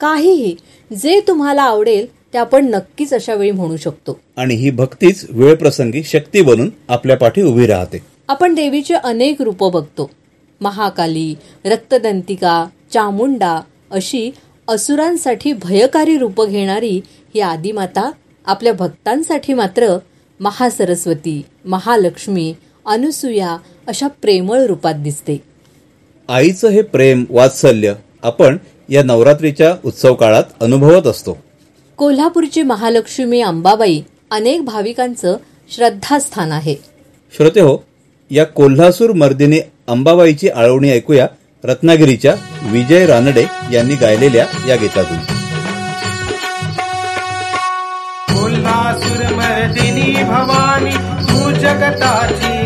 काहीही जे तुम्हाला आवडेल ते आपण नक्कीच अशा वेळी म्हणू शकतो. आणि ही भक्तीच वेळप्रसंगी शक्ती बनून आपल्या पाठी उभी राहते. आपण देवीचे अनेक रूपं बघतो. महाकाली रक्तदंतिका चामुंडा अशी असुरांसाठी भयकारी रूपं घेणारी ही आदिमाता आपल्या भक्तांसाठी मात्र महासरस्वती महालक्ष्मी अनुसूया अशा प्रेमळ रूपात दिसते. आईचं हे प्रेम वात्सल्य आपण या नवरात्रीच्या उत्सव काळात अनुभवत असतो. कोल्हापूरची महालक्ष्मी अंबाबाई अनेक भाविकांचं श्रद्धास्थान आहे. श्रोते हो या कोल्हासूर मर्दिनी अंबाबाईची आळवणी ऐकूया रत्नागिरीच्या विजय रानडे यांनी गायलेल्या या गीतातून. कोल्हासुरमर्दिनी भवानी तू जगताची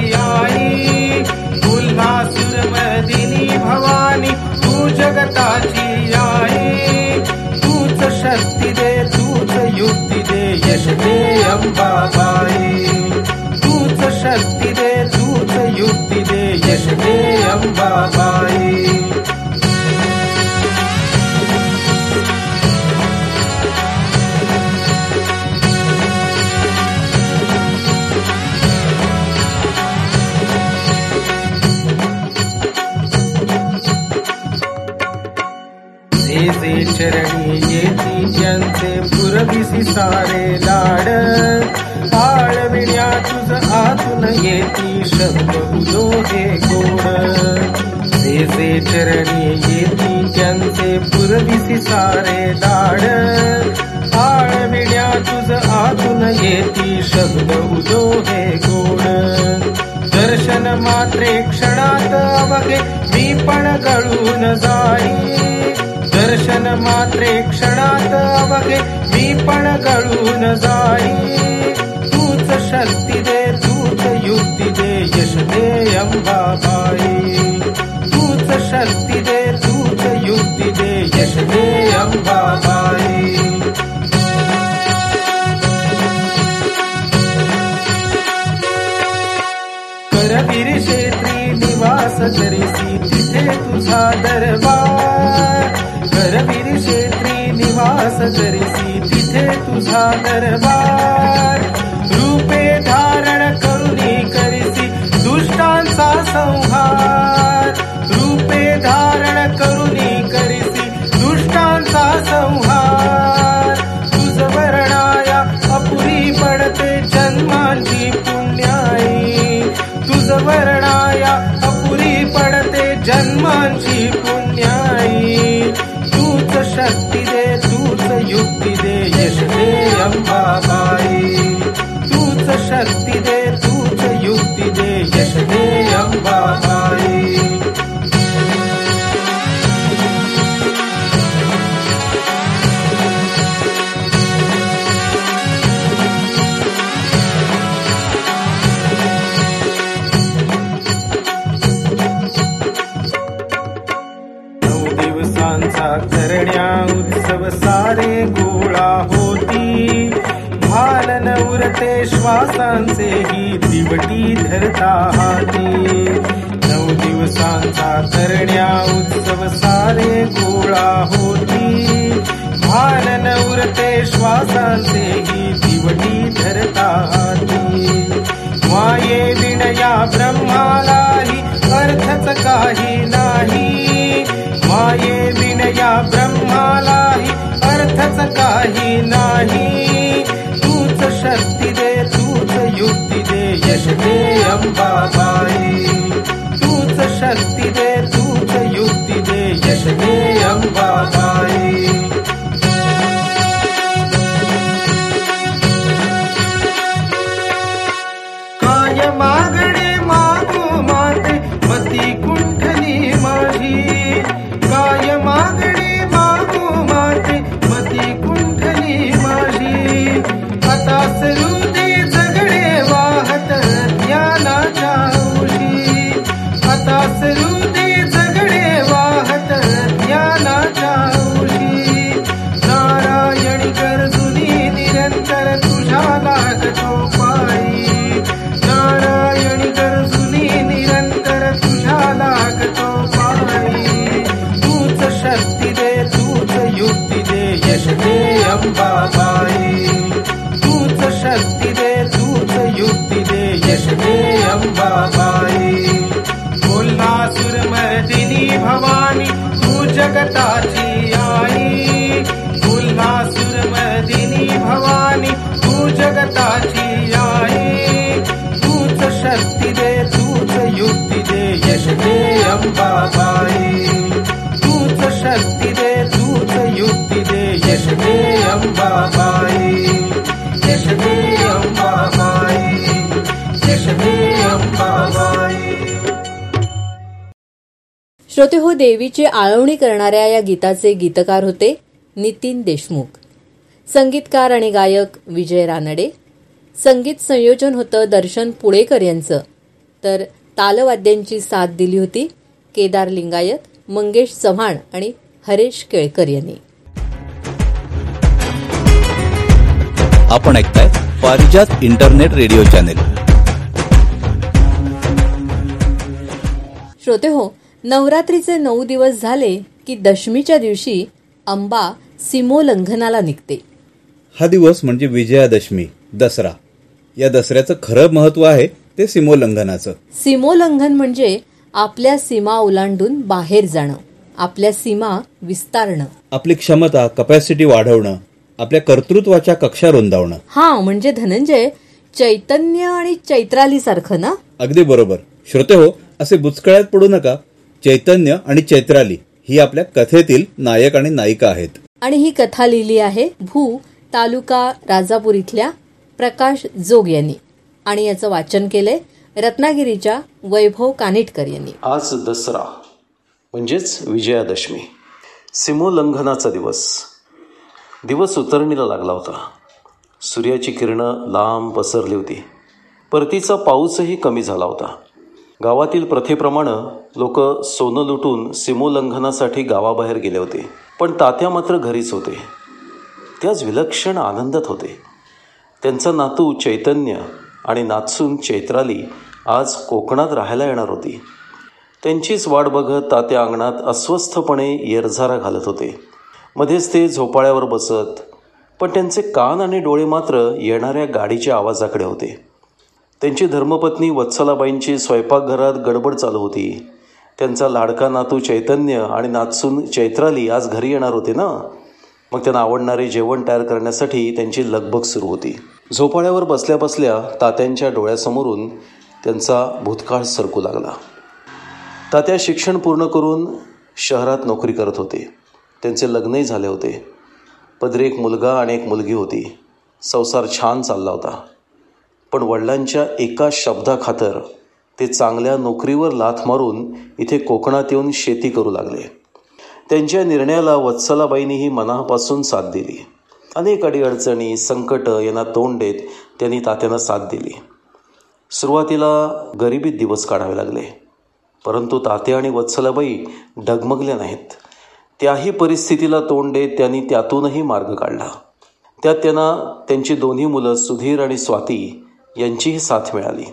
गळून जाई. तूच शक्ती दे तूच युक्ती दे यश दे अंबाबाई. तूच शक्ती दे तूच युक्ती दे यश दे अंबाबाई. करवीर क्षेत्री निवास करीसी तिथे तुझा दरबार. करवीर क्षेत्री निवास करीसी तुझा दरबार रूपे धारण करुणी करीसी दुष्टांचा संहार. रूपे धारण करुणी करीसी दुष्टांचा संहार. तुझ वर्णाया अपुरी पडते जन्मांची पुण्याई. तुझ वर्णाया अपुरी पडते जन्मांची पुण्याई. तूच शक्ती श्रोते हो देवीची आळवणी करणाऱ्या या गीताचे गीतकार होते नितीन देशमुख. संगीतकार आणि गायक विजय रानडे. संगीत संयोजन होतं दर्शन पुळेकर यांचं. तर तालवाद्यांची साथ दिली होती केदार लिंगायत मंगेश चव्हाण आणि हरेश केळकर यांनी. आपण ऐकताय पारिजात इंटरनेट रेडिओ चॅनेल. श्रोते हो नवरात्रीचे नऊ दिवस झाले की दशमीच्या दिवशी अंबा सीमोल्लंघनाला निघते. हा दिवस म्हणजे विजयादशमी दसरा. या दसऱ्याचं खरं महत्त्व आहे ते सीमोल्लंघनाचं. सीमोल्लंघन म्हणजे आपल्या सीमा ओलांडून बाहेर जाणं आपल्या सीमा विस्तारणं. आपली क्षमता कपॅसिटी वाढवणं आपल्या कर्तृत्वाच्या कक्षा रुंदावणं. हा म्हणजे धनंजय चैतन्य आणि चैत्राली सारखं ना? अगदी बरोबर. श्रोते हो असे बुचकळ्यात पडू नका. चैतन्य आणि चैत्राली ही आपल्या कथेतील नायक आणि नायिका आहेत. आणि ही कथा लिहिली आहे भू तालुका राजापूर इथल्या प्रकाश जोग यांनी. आणि याचं वाचन केलंय रत्नागिरीच्या वैभव कानिटकर यांनी. आज दसरा म्हणजेच विजयादशमी. सीमोल्लंघनाचा दिवस. दिवस उतरणीला लागला होता. सूर्याची किरणं लांब पसरली होती. परतीचा पाऊसही कमी झाला होता. गावातील प्रथेप्रमाणे लोक सोनं लुटून सीमोल्लंघनासाठी गावाबाहेर गेले होते. पण तात्या मात्र घरीच होते. त्याच विलक्षण आनंदात होते. त्यांचा नातू चैतन्य आणि नातसून चैत्राली आज कोकणात राहायला येणार होती. त्यांचीच वाट बघत तात्या अंगणात अस्वस्थपणे येरझारा घालत होते. मध्येच ते झोपाळ्यावर बसत पण त्यांचे कान आणि डोळे मात्र येणाऱ्या गाडीच्या आवाजाकडे होते. त्यांची धर्मपत्नी वत्सलाबाईंची स्वयंपाकघरात गडबड चालू होती. त्यांचा लाडका नातू चैतन्य आणि नातसून चैत्राली आज घरी येणार होते ना? मग त्यांना आवडणारे जेवण तयार करण्यासाठी त्यांची लगबग सुरू होती. झोपाळ्यावर बसल्या बसल्या तात्यांच्या डोळ्यासमोरून त्यांचा भूतकाळ सरकू लागला. तात्या शिक्षण पूर्ण करून शहरात नोकरी करत होते. त्यांचे लग्नही झाले होते. पदरी एक मुलगा आणि एक मुलगी होती. संसार छान चालला होता. पण वडिलांच्या एका शब्दाखातर ते चांगल्या नोकरीवर लाथ मारून इथे कोकणात येऊन शेती करू लागले. त्यांच्या निर्णयाला वत्सलाबाईंनीही मनापासून साथ दिली. अनेक अडीअडचणी संकटं यांना तोंड देत त्यांनी तात्यांना साथ दिली. सुरुवातीला गरिबीत दिवस काढावे लागले. परंतु ताते आणि वत्सलाबाई डगमगल्या नाहीत. त्याही परिस्थितीला तोंड देत त्यांनी त्यातूनही मार्ग काढला. त्यात त्यांना त्यांची दोन्ही मुलं सुधीर आणि स्वाती यांचीही साथ मिळाली.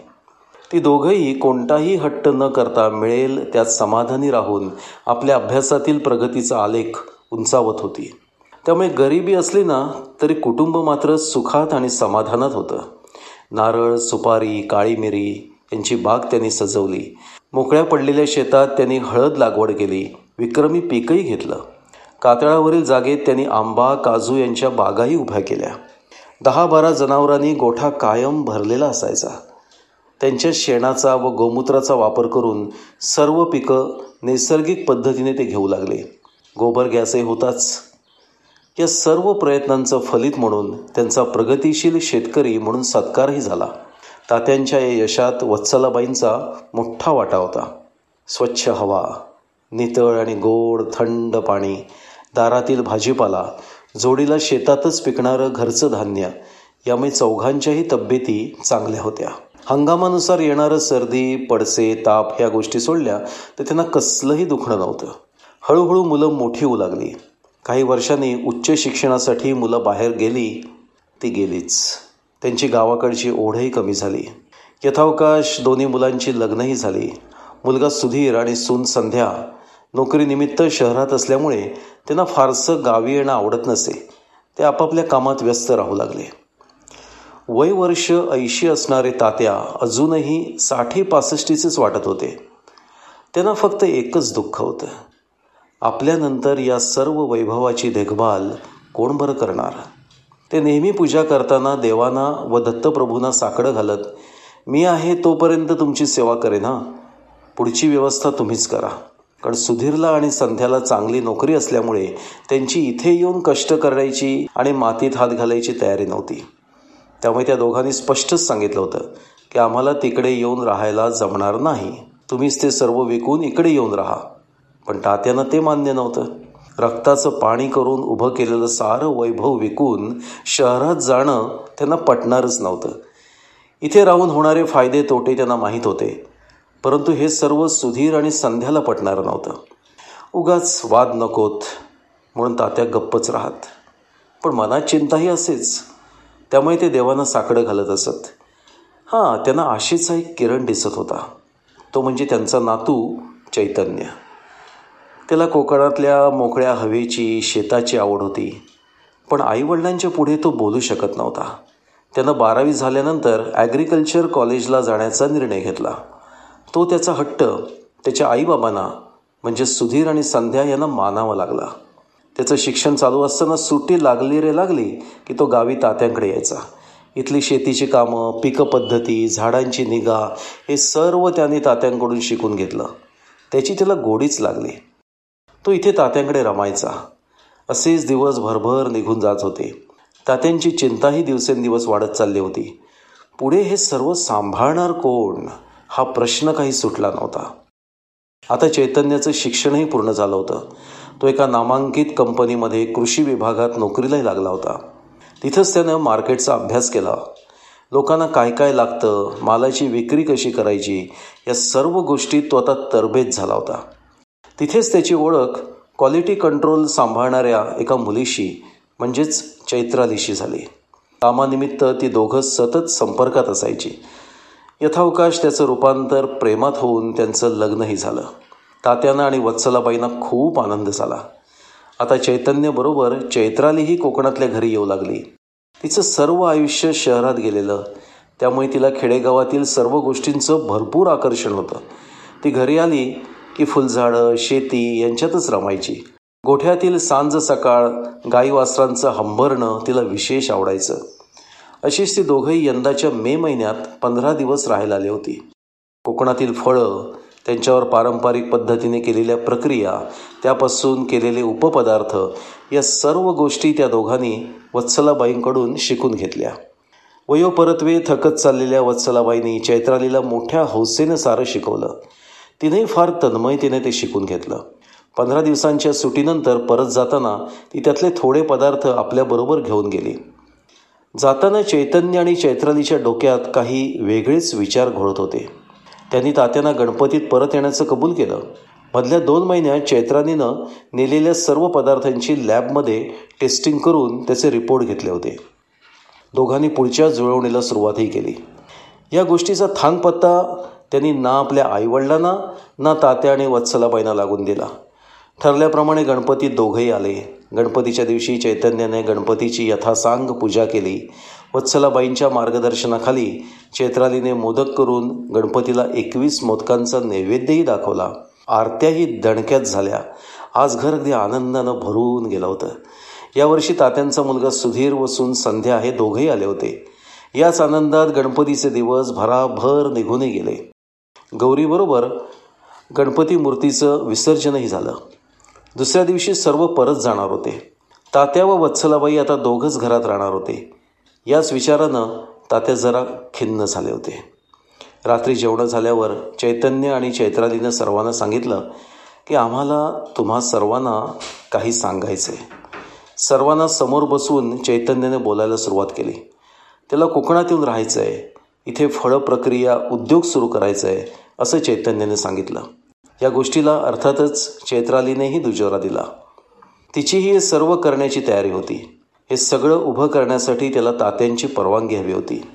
ती दोघंही कोणताही हट्ट न करता मिळेल त्यात समाधानी राहून आपल्या अभ्यासातील प्रगतीचा आलेख उंचावत होती. त्यामुळे गरिबी असली ना तरी कुटुंब मात्र सुखात आणि समाधानात होतं. नारळ सुपारी काळी मिरी यांची बाग त्यांनी सजवली. मोकळ्या पडलेल्या शेतात त्यांनी हळद लागवड केली. विक्रमी पीकही घेतलं. कातळावरील जागेत त्यांनी आंबा काजू यांच्या बागाही उभ्या केल्या. दहा बारा जनावरांनी गोठा कायम भरलेला असायचा. त्यांच्या शेणाचा व गोमूत्राचा वापर करून सर्व पिकं नैसर्गिक पद्धतीने ते घेऊ लागले. गोबर गॅसही होताच. या सर्व प्रयत्नांचं फलित म्हणून त्यांचा प्रगतिशील शेतकरी म्हणून सत्कारही झाला. तात्यांच्या या यशात वत्सलाबाईंचा मोठा वाटा होता. स्वच्छ हवा नितळ आणि गोड थंड पाणी दारातील भाजीपाला जोडीला शेतातच पिकणारं घरचं धान्य. यामुळे चौघांच्याही तब्येती चांगल्या होत्या. हंगामानुसार येणारं सर्दी पडसे ताप या गोष्टी सोडल्या तर त्यांना कसलंही दुखणं नव्हतं. हळूहळू मुलं मोठी होऊ लागली. काही वर्षांनी उच्च शिक्षणासाठी मुलं बाहेर गेली ती गेलीच. त्यांची गावाकडची ओढही कमी झाली. यथावकाश दोन्ही मुलांची लग्नही झाली. मुलगा सुधीर आणि सून संध्या नोकरीनिमित्त शहरात असल्यामुळे त्यांना फारसं गावी येणं आवडत नसे. ते आपापल्या कामात व्यस्त राहू लागले. वय वर्ष ऐंशी असणारे तात्या अजूनही साठी पासष्टीचेच वाटत होते. त्यांना फक्त एकच दुःख होतं. आपल्यानंतर या सर्व वैभवाची देखभाल कोण बरं करणार? ते नेहमी पूजा करताना देवांना व दत्तप्रभूंना साकडं घालत मी आहे तोपर्यंत तुमची सेवा करेन पुढची व्यवस्था तुम्हीच करा. कारण सुधीरला आणि संध्याला चांगली नोकरी असल्यामुळे त्यांची इथे येऊन कष्ट करायची आणि मातीत हात घालायची तयारी नव्हती. त्यामुळे त्या दोघांनी स्पष्टच सांगितलं होतं की आम्हाला तिकडे येऊन राहायला जमणार नाही. तुम्हीच ते सर्व विकून इकडे येऊन राहा. पण तात्यानं ते मान्य नव्हतं. रक्ताचं पाणी करून उभं केलेलं सारं वैभव विकून शहरात जाणं त्यांना पटणारच नव्हतं. इथे राहून होणारे फायदे तोटे त्यांना माहीत होते. परंतु हे सर्व सुधीर आणि संध्याला पटणारं नव्हतं. उगाच वाद नकोत म्हणून तात्या गप्पच राहत. पण मनात चिंताही असेच. त्यामुळे ते देवांना साकडं घालत असत. हां त्यांना आशेचा एक किरण दिसत होता. तो म्हणजे त्यांचा नातू चैतन्य. त्याला कोकणातल्या मोकळ्या हवेची शेताची आवड होती. पण आईवडिलांच्या पुढे तो बोलू शकत नव्हता. त्यानं बारावी झाल्यानंतर ॲग्रिकल्चर कॉलेजला जाण्याचा निर्णय घेतला. तो त्याचा हट्ट त्याच्या आईबाबांना म्हणजे सुधीर आणि संध्या यांना मानावा लागला. त्याचं शिक्षण चालू असताना सुट्टी लागली रे लागली की तो गावी तात्यांकडे यायचा. इथली शेतीची कामं पिकं पद्धती झाडांची निगा हे सर्व त्याने तात्यांकडून शिकून घेतलं. त्याची त्याला गोडीच लागली. तो इथे तात्यांकडे रमायचा. असेच दिवस भरभर निघून जात होते. तात्यांची चिंताही दिवसेंदिवस वाढत चालली होती. पुढे हे सर्व सांभाळणार कोण? हा प्रश्न काही सुटला नव्हता. आता चैतन्याचं शिक्षणही पूर्ण झालं होतं. तो एका नामांकित कंपनीमध्ये कृषी विभागात नोकरीलाही लागला होता. तिथंच त्यानं मार्केटचा अभ्यास केला. लोकांना काय काय लागतं मालाची विक्री कशी करायची या सर्व गोष्टीत तो आता तरबेज झाला होता. तिथेच त्याची ओळख क्वालिटी कंट्रोल सांभाळणाऱ्या एका मुलीशी म्हणजेच चैत्रालीशी झाली. कामानिमित्त ती दोघं सतत संपर्कात असायची. यथावकाश त्याचं रूपांतर प्रेमात होऊन त्यांचं लग्नही झालं. तात्यांना आणि वत्सलाबाईंना खूप आनंद झाला. आता चैतन्यबरोबर चैत्रालीही कोकणातल्या घरी येऊ लागली. तिचं सर्व आयुष्य शहरात गेलेलं. त्यामुळे तिला खेडेगावातील सर्व गोष्टींचं भरपूर आकर्षण होतं. ती घरी आली की फुलझाडं शेती यांच्यातच रमायची. गोठ्यातील सांज सकाळ गाई वासरांचं हंबरणं तिला विशेष आवडायचं. अशीच ती दोघंही यंदाच्या मे महिन्यात पंधरा दिवस राहायला आली होती. कोकणातील फळं त्यांच्यावर पारंपरिक पद्धतीने केलेल्या प्रक्रिया त्यापासून केलेले उपपदार्थ या सर्व गोष्टी त्या दोघांनी वत्सलाबाईंकडून शिकून घेतल्या. वयोपरत्वे थकत चाललेल्या वत्सलाबाईंनी चैत्रालीला मोठ्या हौसेनं सारं शिकवलं. तिनेही फार तन्मयतेने ते शिकून घेतलं. पंधरा दिवसांच्या सुटीनंतर परत जाताना ती त्यातले थोडे पदार्थ आपल्याबरोबर घेऊन गेली. जाताना चैतन्य आणि चैत्रालीच्या डोक्यात काही वेगळेच विचार घोळत होते. त्यांनी तात्यांना गणपतीत परत येण्याचं कबूल केलं. मधल्या दोन महिन्यात चैत्रानीनं नेलेल्या सर्व पदार्थांची लॅबमध्ये टेस्टिंग करून त्याचे रिपोर्ट घेतले होते. दोघांनी पुढच्या जुळवणीला सुरुवातही केली. या गोष्टीचा थांगपत्ता त्यांनी ना आपल्या आईवडिलांना ना तात्या आणि वत्सलाबाईंना लागून दिला. ठरल्याप्रमाणे गणपती दोघंही आले. गणपतीच्या दिवशी चैतन्याने गणपतीची यथासांग पूजा केली. वत्सलाबाईंच्या मार्गदर्शनाखाली चैत्रालीने मोदक करून गणपतीला एकवीस मोदकांचा नैवेद्यही दाखवला. आरत्याही दणक्यात झाल्या. आज घर अगदी आनंदानं भरून गेलं होतं. यावर्षी तात्यांचा मुलगा सुधीर व सून संध्या हे दोघेही आले होते. याच आनंदात गणपतीचे दिवस भराभर निघूनही गेले. गौरीबरोबर गणपती मूर्तीचं विसर्जनही झालं. दुसऱ्या दिवशी सर्व परत जाणार होते. तात्या व वत्सलाबाई आता दोघंच घरात राहणार होते. याच विचारानं तात्या जरा खिन्न झाले होते. रात्री जेवणं झाल्यावर चैतन्य आणि चैत्रालीनं सर्वांना सांगितलं की आम्हाला तुम्हा सर्वांना काही सांगायचं आहे सर्वांना समोर बसून चैतन्याने बोलायला सुरुवात केली. त्याला कोकणात येऊन राहायचं आहे इथे फळ प्रक्रिया उद्योग सुरू करायचा आहे असं चैतन्याने सांगितलं. या गोष्टीला अर्थातच चैत्रालीनेही दुजोरा दिला. तिचीही हे सर्व करण्याची तयारी होती. हे सगळं उभं करण्यासाठी त्याला तात्यांची परवानगी हवी होती.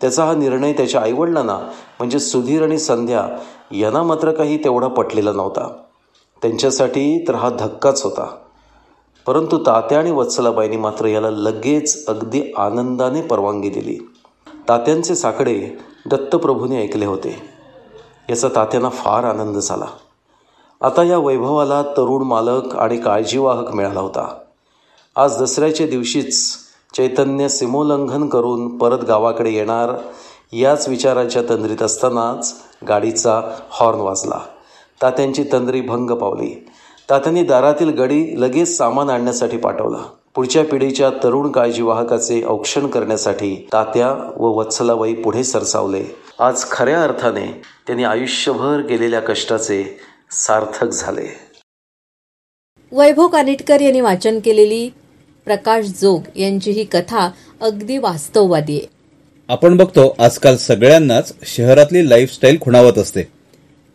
त्याचा हा निर्णय त्याच्या आईवडिलांना म्हणजे सुधीर आणि संध्या यांना मात्र काही तेवढा पटलेला नव्हता. त्यांच्यासाठी तर हा धक्काच होता. परंतु तात्या आणि वत्सलाबाईंनी मात्र याला लगेच अगदी आनंदाने परवानगी दिली. तात्यांचे साकडे दत्तप्रभूने ऐकले होते. याचा तात्यांना फार आनंद झाला. आता या वैभवाला तरुण मालक आणि काळजीवाहक मिळाला होता. आज दसऱ्याच्या दिवशीच चैतन्य सीमोल्लंघन करून परत गावाकडे येणार याच विचाराच्या तंद्रीत असतानाच गाडीचा हॉर्न वाजला. तात्यांची तंद्री भंग पावली. तात्यांनी दारातील गडी लगेच सामान आणण्यासाठी पाठवला. पुढच्या पिढीच्या तरुण काळजीवाहकाचे औक्षण करण्यासाठी तात्या व वत्सलाबाई पुढे सरसावले. आज खऱ्या अर्थाने त्यांनी आयुष्यभर केलेल्या कष्टाचे सार्थक झाले. वैभव कानिटकर यांनी वाचन केलेली प्रकाश जोग यांची ही कथा अगदी वास्तववादी आहे. आपण बघतो आजकाल सगळ्यांनाच शहरातली लाईफस्टाईल खुणावत असते.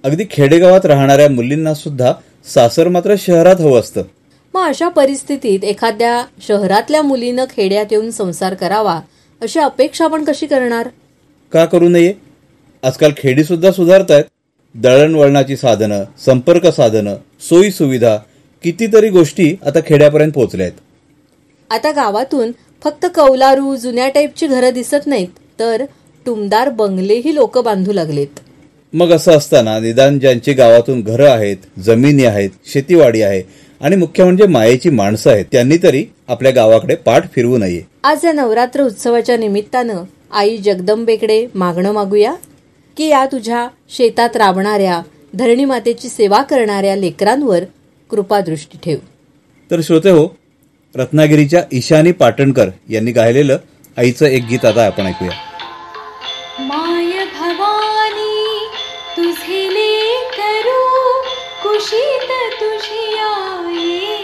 अगदी खेडेगावात राहणाऱ्या मुलींना सुद्धा सासर मात्र शहरात हवं असतं. मग अशा परिस्थितीत एखाद्या शहरातल्या मुलीनं खेड्यात येऊन संसार करावा अशी अपेक्षा आपण कशी करणार? का करू नये? आजकाल खेडी सुद्धा सुधारत आहेत दळणवळणाची साधनं संपर्क साधनं सोयी सुविधा कितीतरी गोष्टी आता खेड्यापर्यंत पोहोचल्या आहेत आता गावातून फक्त कौलारू जुन्या टाईपची घरं दिसत नाहीत तर टुमदार बंगलेही लोक बांधू लागलेत. मग असं असताना निदान ज्यांची गावातून घरं आहेत जमिनी आहेत शेतीवाडी आहे आणि मुख्य म्हणजे मायेची माणसं आहेत त्यांनी तरी आपल्या गावाकडे पाठ फिरवू नये. आज या नवरात्र उत्सवाच्या निमित्तानं आई जगदंबेकडे मागणं मागूया की या तुझ्या शेतात राबणाऱ्या धरणी मातेची सेवा करणाऱ्या लेकरांवर कृपादृष्टी ठेव. तर श्रोते हो रत्नागिरीच्या ईशानी पाटणकर यांनी गायलेलं आईचं एक गीत आता आपण ऐकूया. माय भवानी तुझे कुशीत तुझी आई.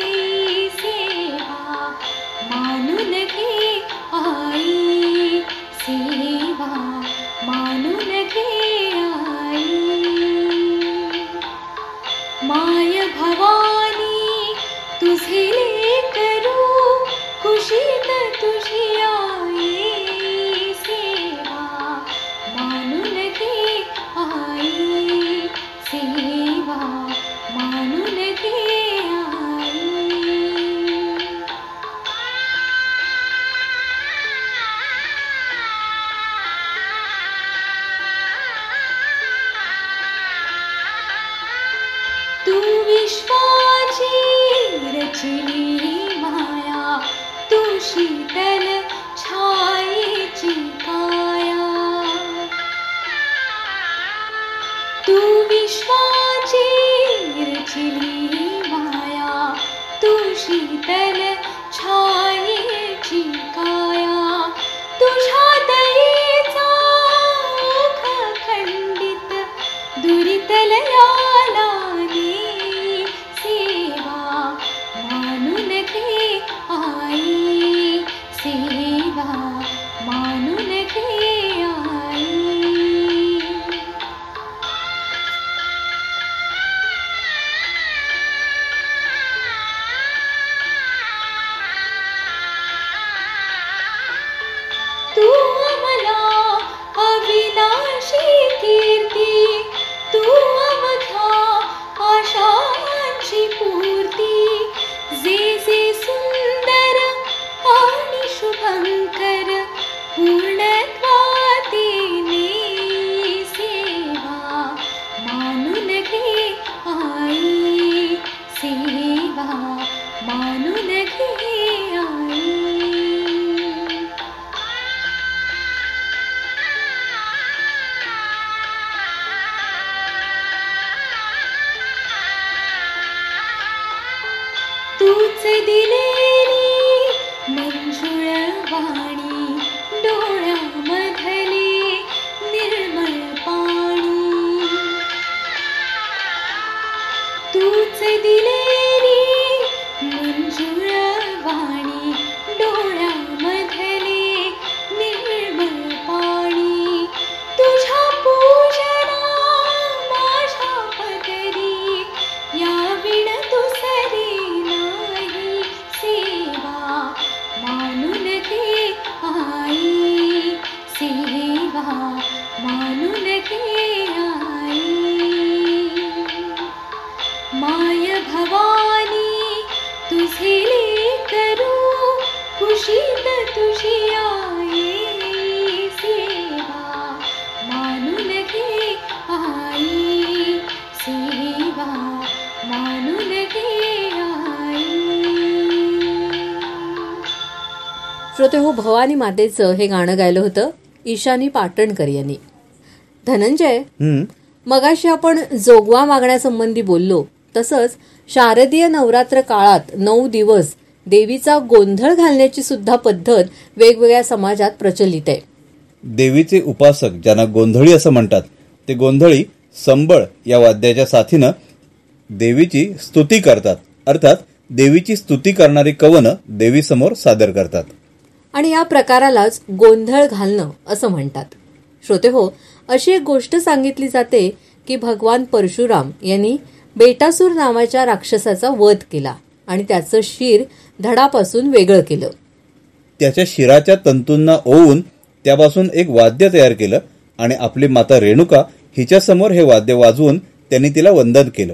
भवानी मातेचं हे गाणं गायलं होतं ईशानी पाटणकर यांनी. धनंजय मगाशी आपण जोगवा मागण्यासंबंधी बोललो तसंच शारदीय नवरात्र काळात नऊ दिवस देवीचा गोंधळ घालण्याची सुद्धा पद्धत वेगवेगळ्या समाजात प्रचलित आहे. देवीचे उपासक ज्यांना गोंधळी असं म्हणतात ते गोंधळी संबळ या वाद्याच्या साथीनं देवीची स्तुती करतात. अर्थात देवीची स्तुती करणारी कवनं देवीसमोर सादर करतात. आणि या प्रकारालाच गोंधळ घालणं असं म्हणतात. श्रोते हो अशी एक गोष्ट सांगितली जाते की भगवान परशुराम यांनी बेटासूर नावाच्या राक्षसाचा वध केला आणि त्याचं शिर धडापासून वेगळं केलं. त्याच्या शिराच्या तंतूंना ओवून त्यापासून एक वाद्य तयार केलं आणि आपली माता रेणुका हिच्यासमोर हे वाद्य वाजवून त्यांनी तिला वंदन केलं.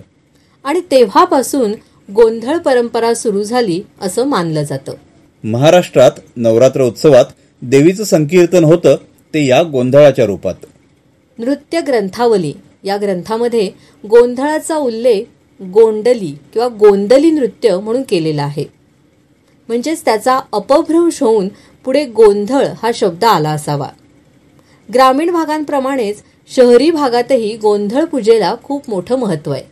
आणि तेव्हापासून गोंधळ परंपरा सुरू झाली असं मानलं जातं. महाराष्ट्रात नवरात्र उत्सवात देवीचं संकीर्तन होतं ते या गोंधळाच्या रूपात. नृत्य ग्रंथावली. या ग्रंथामध्ये गोंधळाचा उल्लेख गोंडली किंवा गोंदली नृत्य म्हणून केलेला आहे. म्हणजेच त्याचा अपभ्रंश होऊन पुढे गोंधळ हा शब्द आला असावा. ग्रामीण भागांप्रमाणेच शहरी भागातही गोंधळ पूजेला खूप मोठं महत्त्व आहे.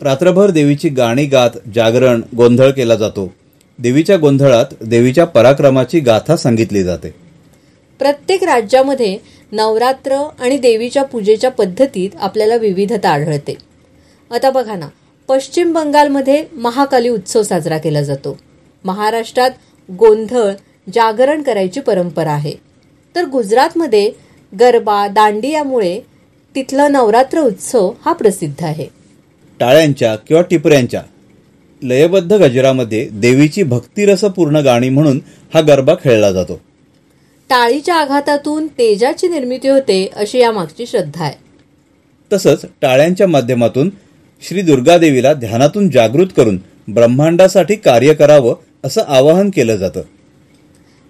रात्रभर देवीची गाणी गात जागरण गोंधळ केला जातो. देवीच्या गोंधळात देवीच्या पराक्रमाची गाथा सांगितली जाते. प्रत्येक राज्यामध्ये नवरात्र आणि देवीच्या पूजेच्या पद्धतीत आपल्याला विविधता आढळते. आता बघा ना पश्चिम बंगालमध्ये महाकाली उत्सव साजरा केला जातो. महाराष्ट्रात गोंधळ जागरण करायची परंपरा आहे. तर गुजरातमध्ये गरबा दांडियामुळे तिथला नवरात्र उत्सव हा प्रसिद्ध आहे. टाळ्यांच्या किंवा टिपऱ्यांच्या लयबद्ध गजरामध्ये देवीची भक्तिरसपूर्ण गाणी म्हणून हा गरबा खेळला जातो. टाळीच्या आघातातून तेजाची निर्मिती होते अशी यामागची श्रद्धा आहे. तसंच टाळ्यांच्या माध्यमातून श्री दुर्गादेवीला ध्यानातून जागृत करून ब्रह्मांडासाठी कार्य करावं असं आवाहन केलं जातं.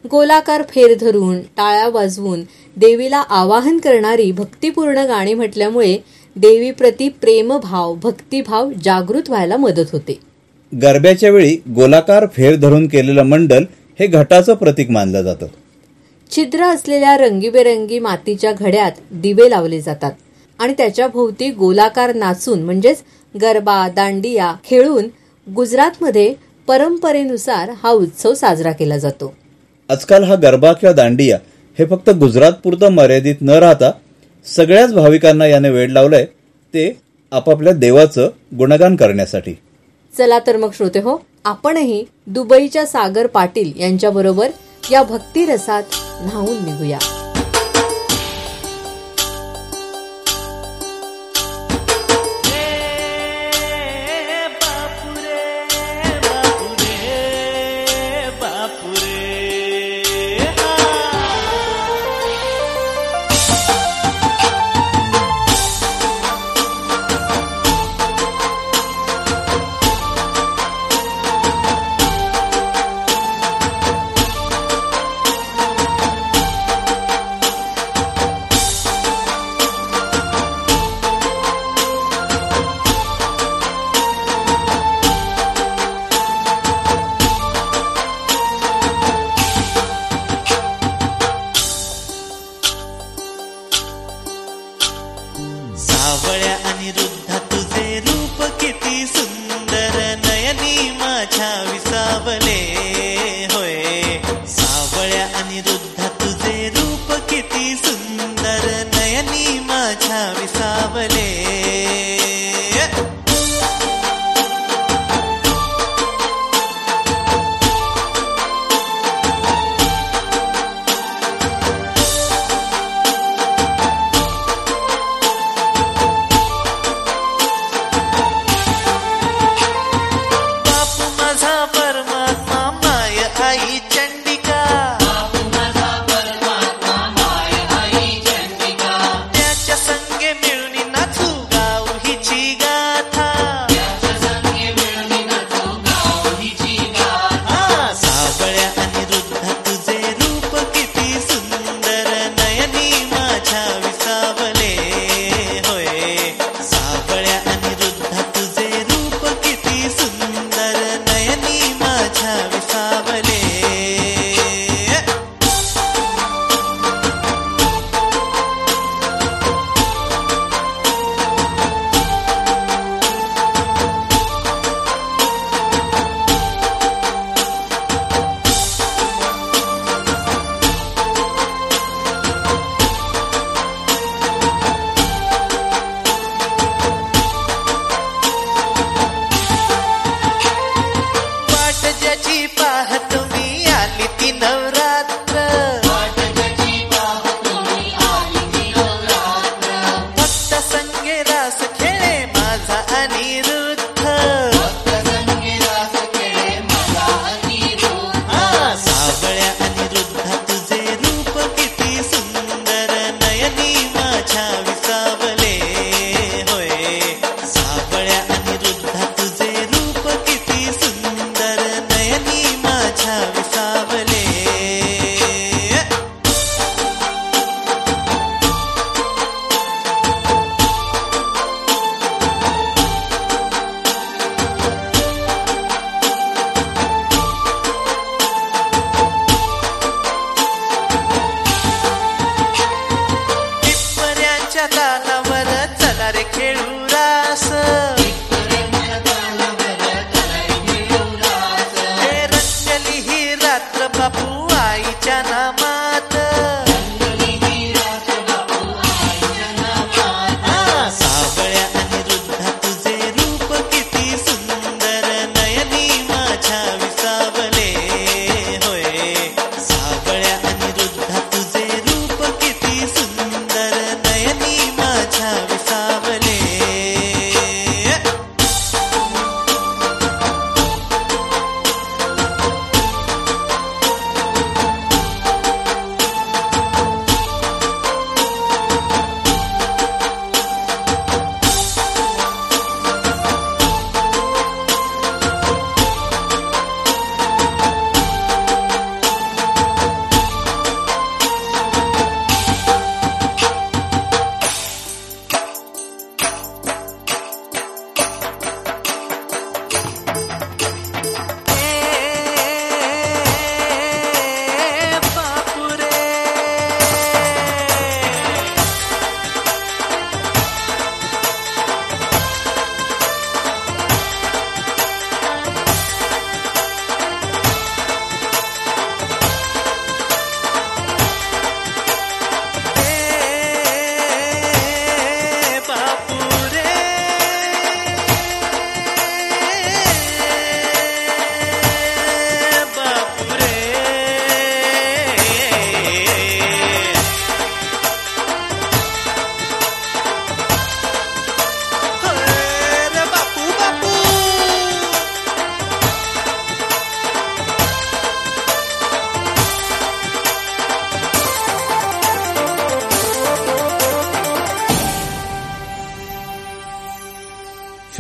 गोलाकार फेर धरून टाळ्या वाजवून देवीला आवाहन करणारी भक्तिपूर्ण गाणी म्हटल्यामुळे देवीप्रती प्रेमभाव भक्तिभाव जागृत व्हायला मदत होते. गरब्याच्या वेळी गोलाकार फेर धरून केलेलं मंडल हे घटाचं प्रतीक मानलं जातं. छिद्र असलेल्या रंगीबेरंगी मातीच्या घड्यात दिवे लावले जातात आणि त्याच्या भोवती गोलाकार नाचून म्हणजेच गरबा दांडिया खेळून गुजरातमध्ये परंपरेनुसार हा उत्सव साजरा केला जातो. आजकाल हा गरबा किंवा दांडिया हे फक्त गुजरात पुरतं मर्यादित न राहता सगळ्याच भाविकांना याने वेळ लावलंय ते आपापल्या देवाचं गुणगान करण्यासाठी. चला तर मग श्रोते हो आपणही दुबईच्या सागर पाटील यांच्याबरोबर या भक्तिरसात न्हावून निघूया.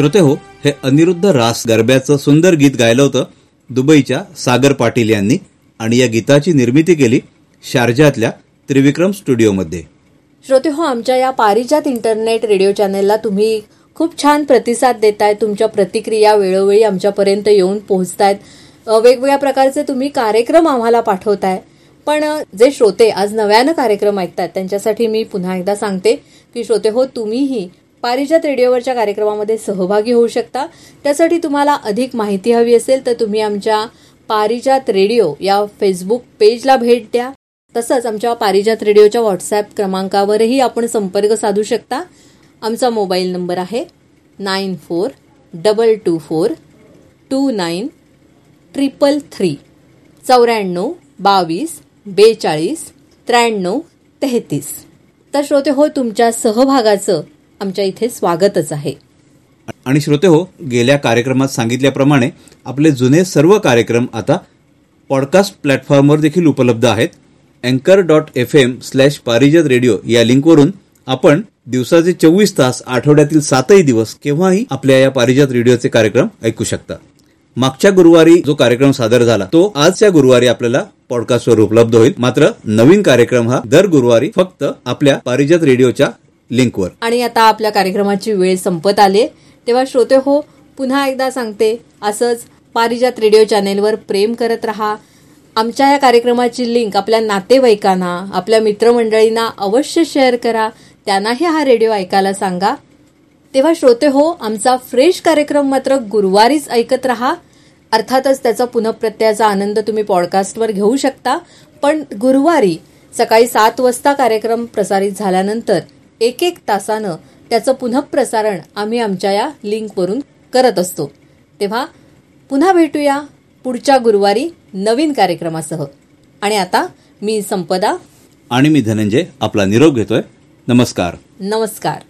श्रोते हो हे अनिरुद्ध रास गरब्याचं सुंदर गीत गायलं होतं दुबईच्या सागर पाटील यांनी आणि या गीताची निर्मिती केली शारजातल्या त्रिविक्रम स्टुडिओमध्ये. श्रोते हो आमच्या या पारिजात इंटरनेट रेडिओ चॅनेलला तुम्ही खूप छान प्रतिसाद देताय तुमच्या प्रतिक्रिया वेळोवेळी आमच्यापर्यंत येऊन पोहोचतायत. वेगवेगळ्या प्रकारचे तुम्ही कार्यक्रम आम्हाला पाठवताय. पण जे श्रोते आज नव्यानं कार्यक्रम ऐकतात त्यांच्यासाठी मी पुन्हा एकदा सांगते की श्रोते हो तुम्हीही पारिजात रेडिओवरच्या कार्यक्रमामध्ये सहभागी होऊ शकता. त्यासाठी तुम्हाला अधिक माहिती हवी असेल तर तुम्ही आमच्या पारिजात रेडिओ या फेसबुक पेजला भेट द्या. तसंच आमच्या पारिजात रेडिओच्या व्हॉट्सॲप क्रमांकावरही आपण संपर्क साधू शकता. आमचा मोबाईल नंबर आहे nine four double two four two nine triple three. चौऱ्याण्णव बावीस बेचाळीस त्र्याण्णव तेहतीस. तर श्रोते हो तुमच्या सहभागाचं आमच्या इथे स्वागतच आहे. आणि श्रोते हो गेल्या कार्यक्रमात सांगितल्याप्रमाणे आपले जुने सर्व कार्यक्रम आता पॉडकास्ट प्लॅटफॉर्मवर देखील उपलब्ध आहेत. अँकर dot F M slash Parijat radio या लिंकवरून आपण दिवसाचे चोवीस तास आठवड्यातील सातही दिवस केव्हाही आपल्या या पारिजात रेडिओचे कार्यक्रम ऐकू शकता. मागच्या गुरुवारी जो कार्यक्रम सादर झाला तो आजच्या गुरुवारी आपल्याला पॉडकास्टवर उपलब्ध होईल. मात्र नवीन कार्यक्रम हा दर गुरुवारी फक्त आपल्या पारिजात रेडिओच्या लिंकवर. आणि आता आपल्या कार्यक्रमाची वेळ संपत आली तेव्हा श्रोते हो पुन्हा एकदा सांगते असंच पारिजात रेडिओ चॅनेलवर प्रेम करत राहा. आमच्या या कार्यक्रमाची लिंक आपल्या नातेवाईकांना आपल्या मित्रमंडळींना अवश्य शेअर करा. त्यांनाही हा रेडिओ ऐकायला सांगा. तेव्हा श्रोते हो आमचा फ्रेश कार्यक्रम मात्र गुरुवारीच ऐकत राहा. अर्थातच त्याचा पुनप्रत्ययाचा आनंद तुम्ही पॉडकास्टवर घेऊ शकता. पण गुरुवारी सकाळी सात वाजता कार्यक्रम प्रसारित झाल्यानंतर एक एक तासानं त्याचं पुनःप्रसारण आम्ही आमच्या या लिंकवरून करत असतो. तेव्हा पुन्हा भेटूया पुढच्या गुरुवारी नवीन कार्यक्रमासह. आणि आता मी संपदा. आणि मी धनंजय आपला निरोप घेतोय. नमस्कार. नमस्कार.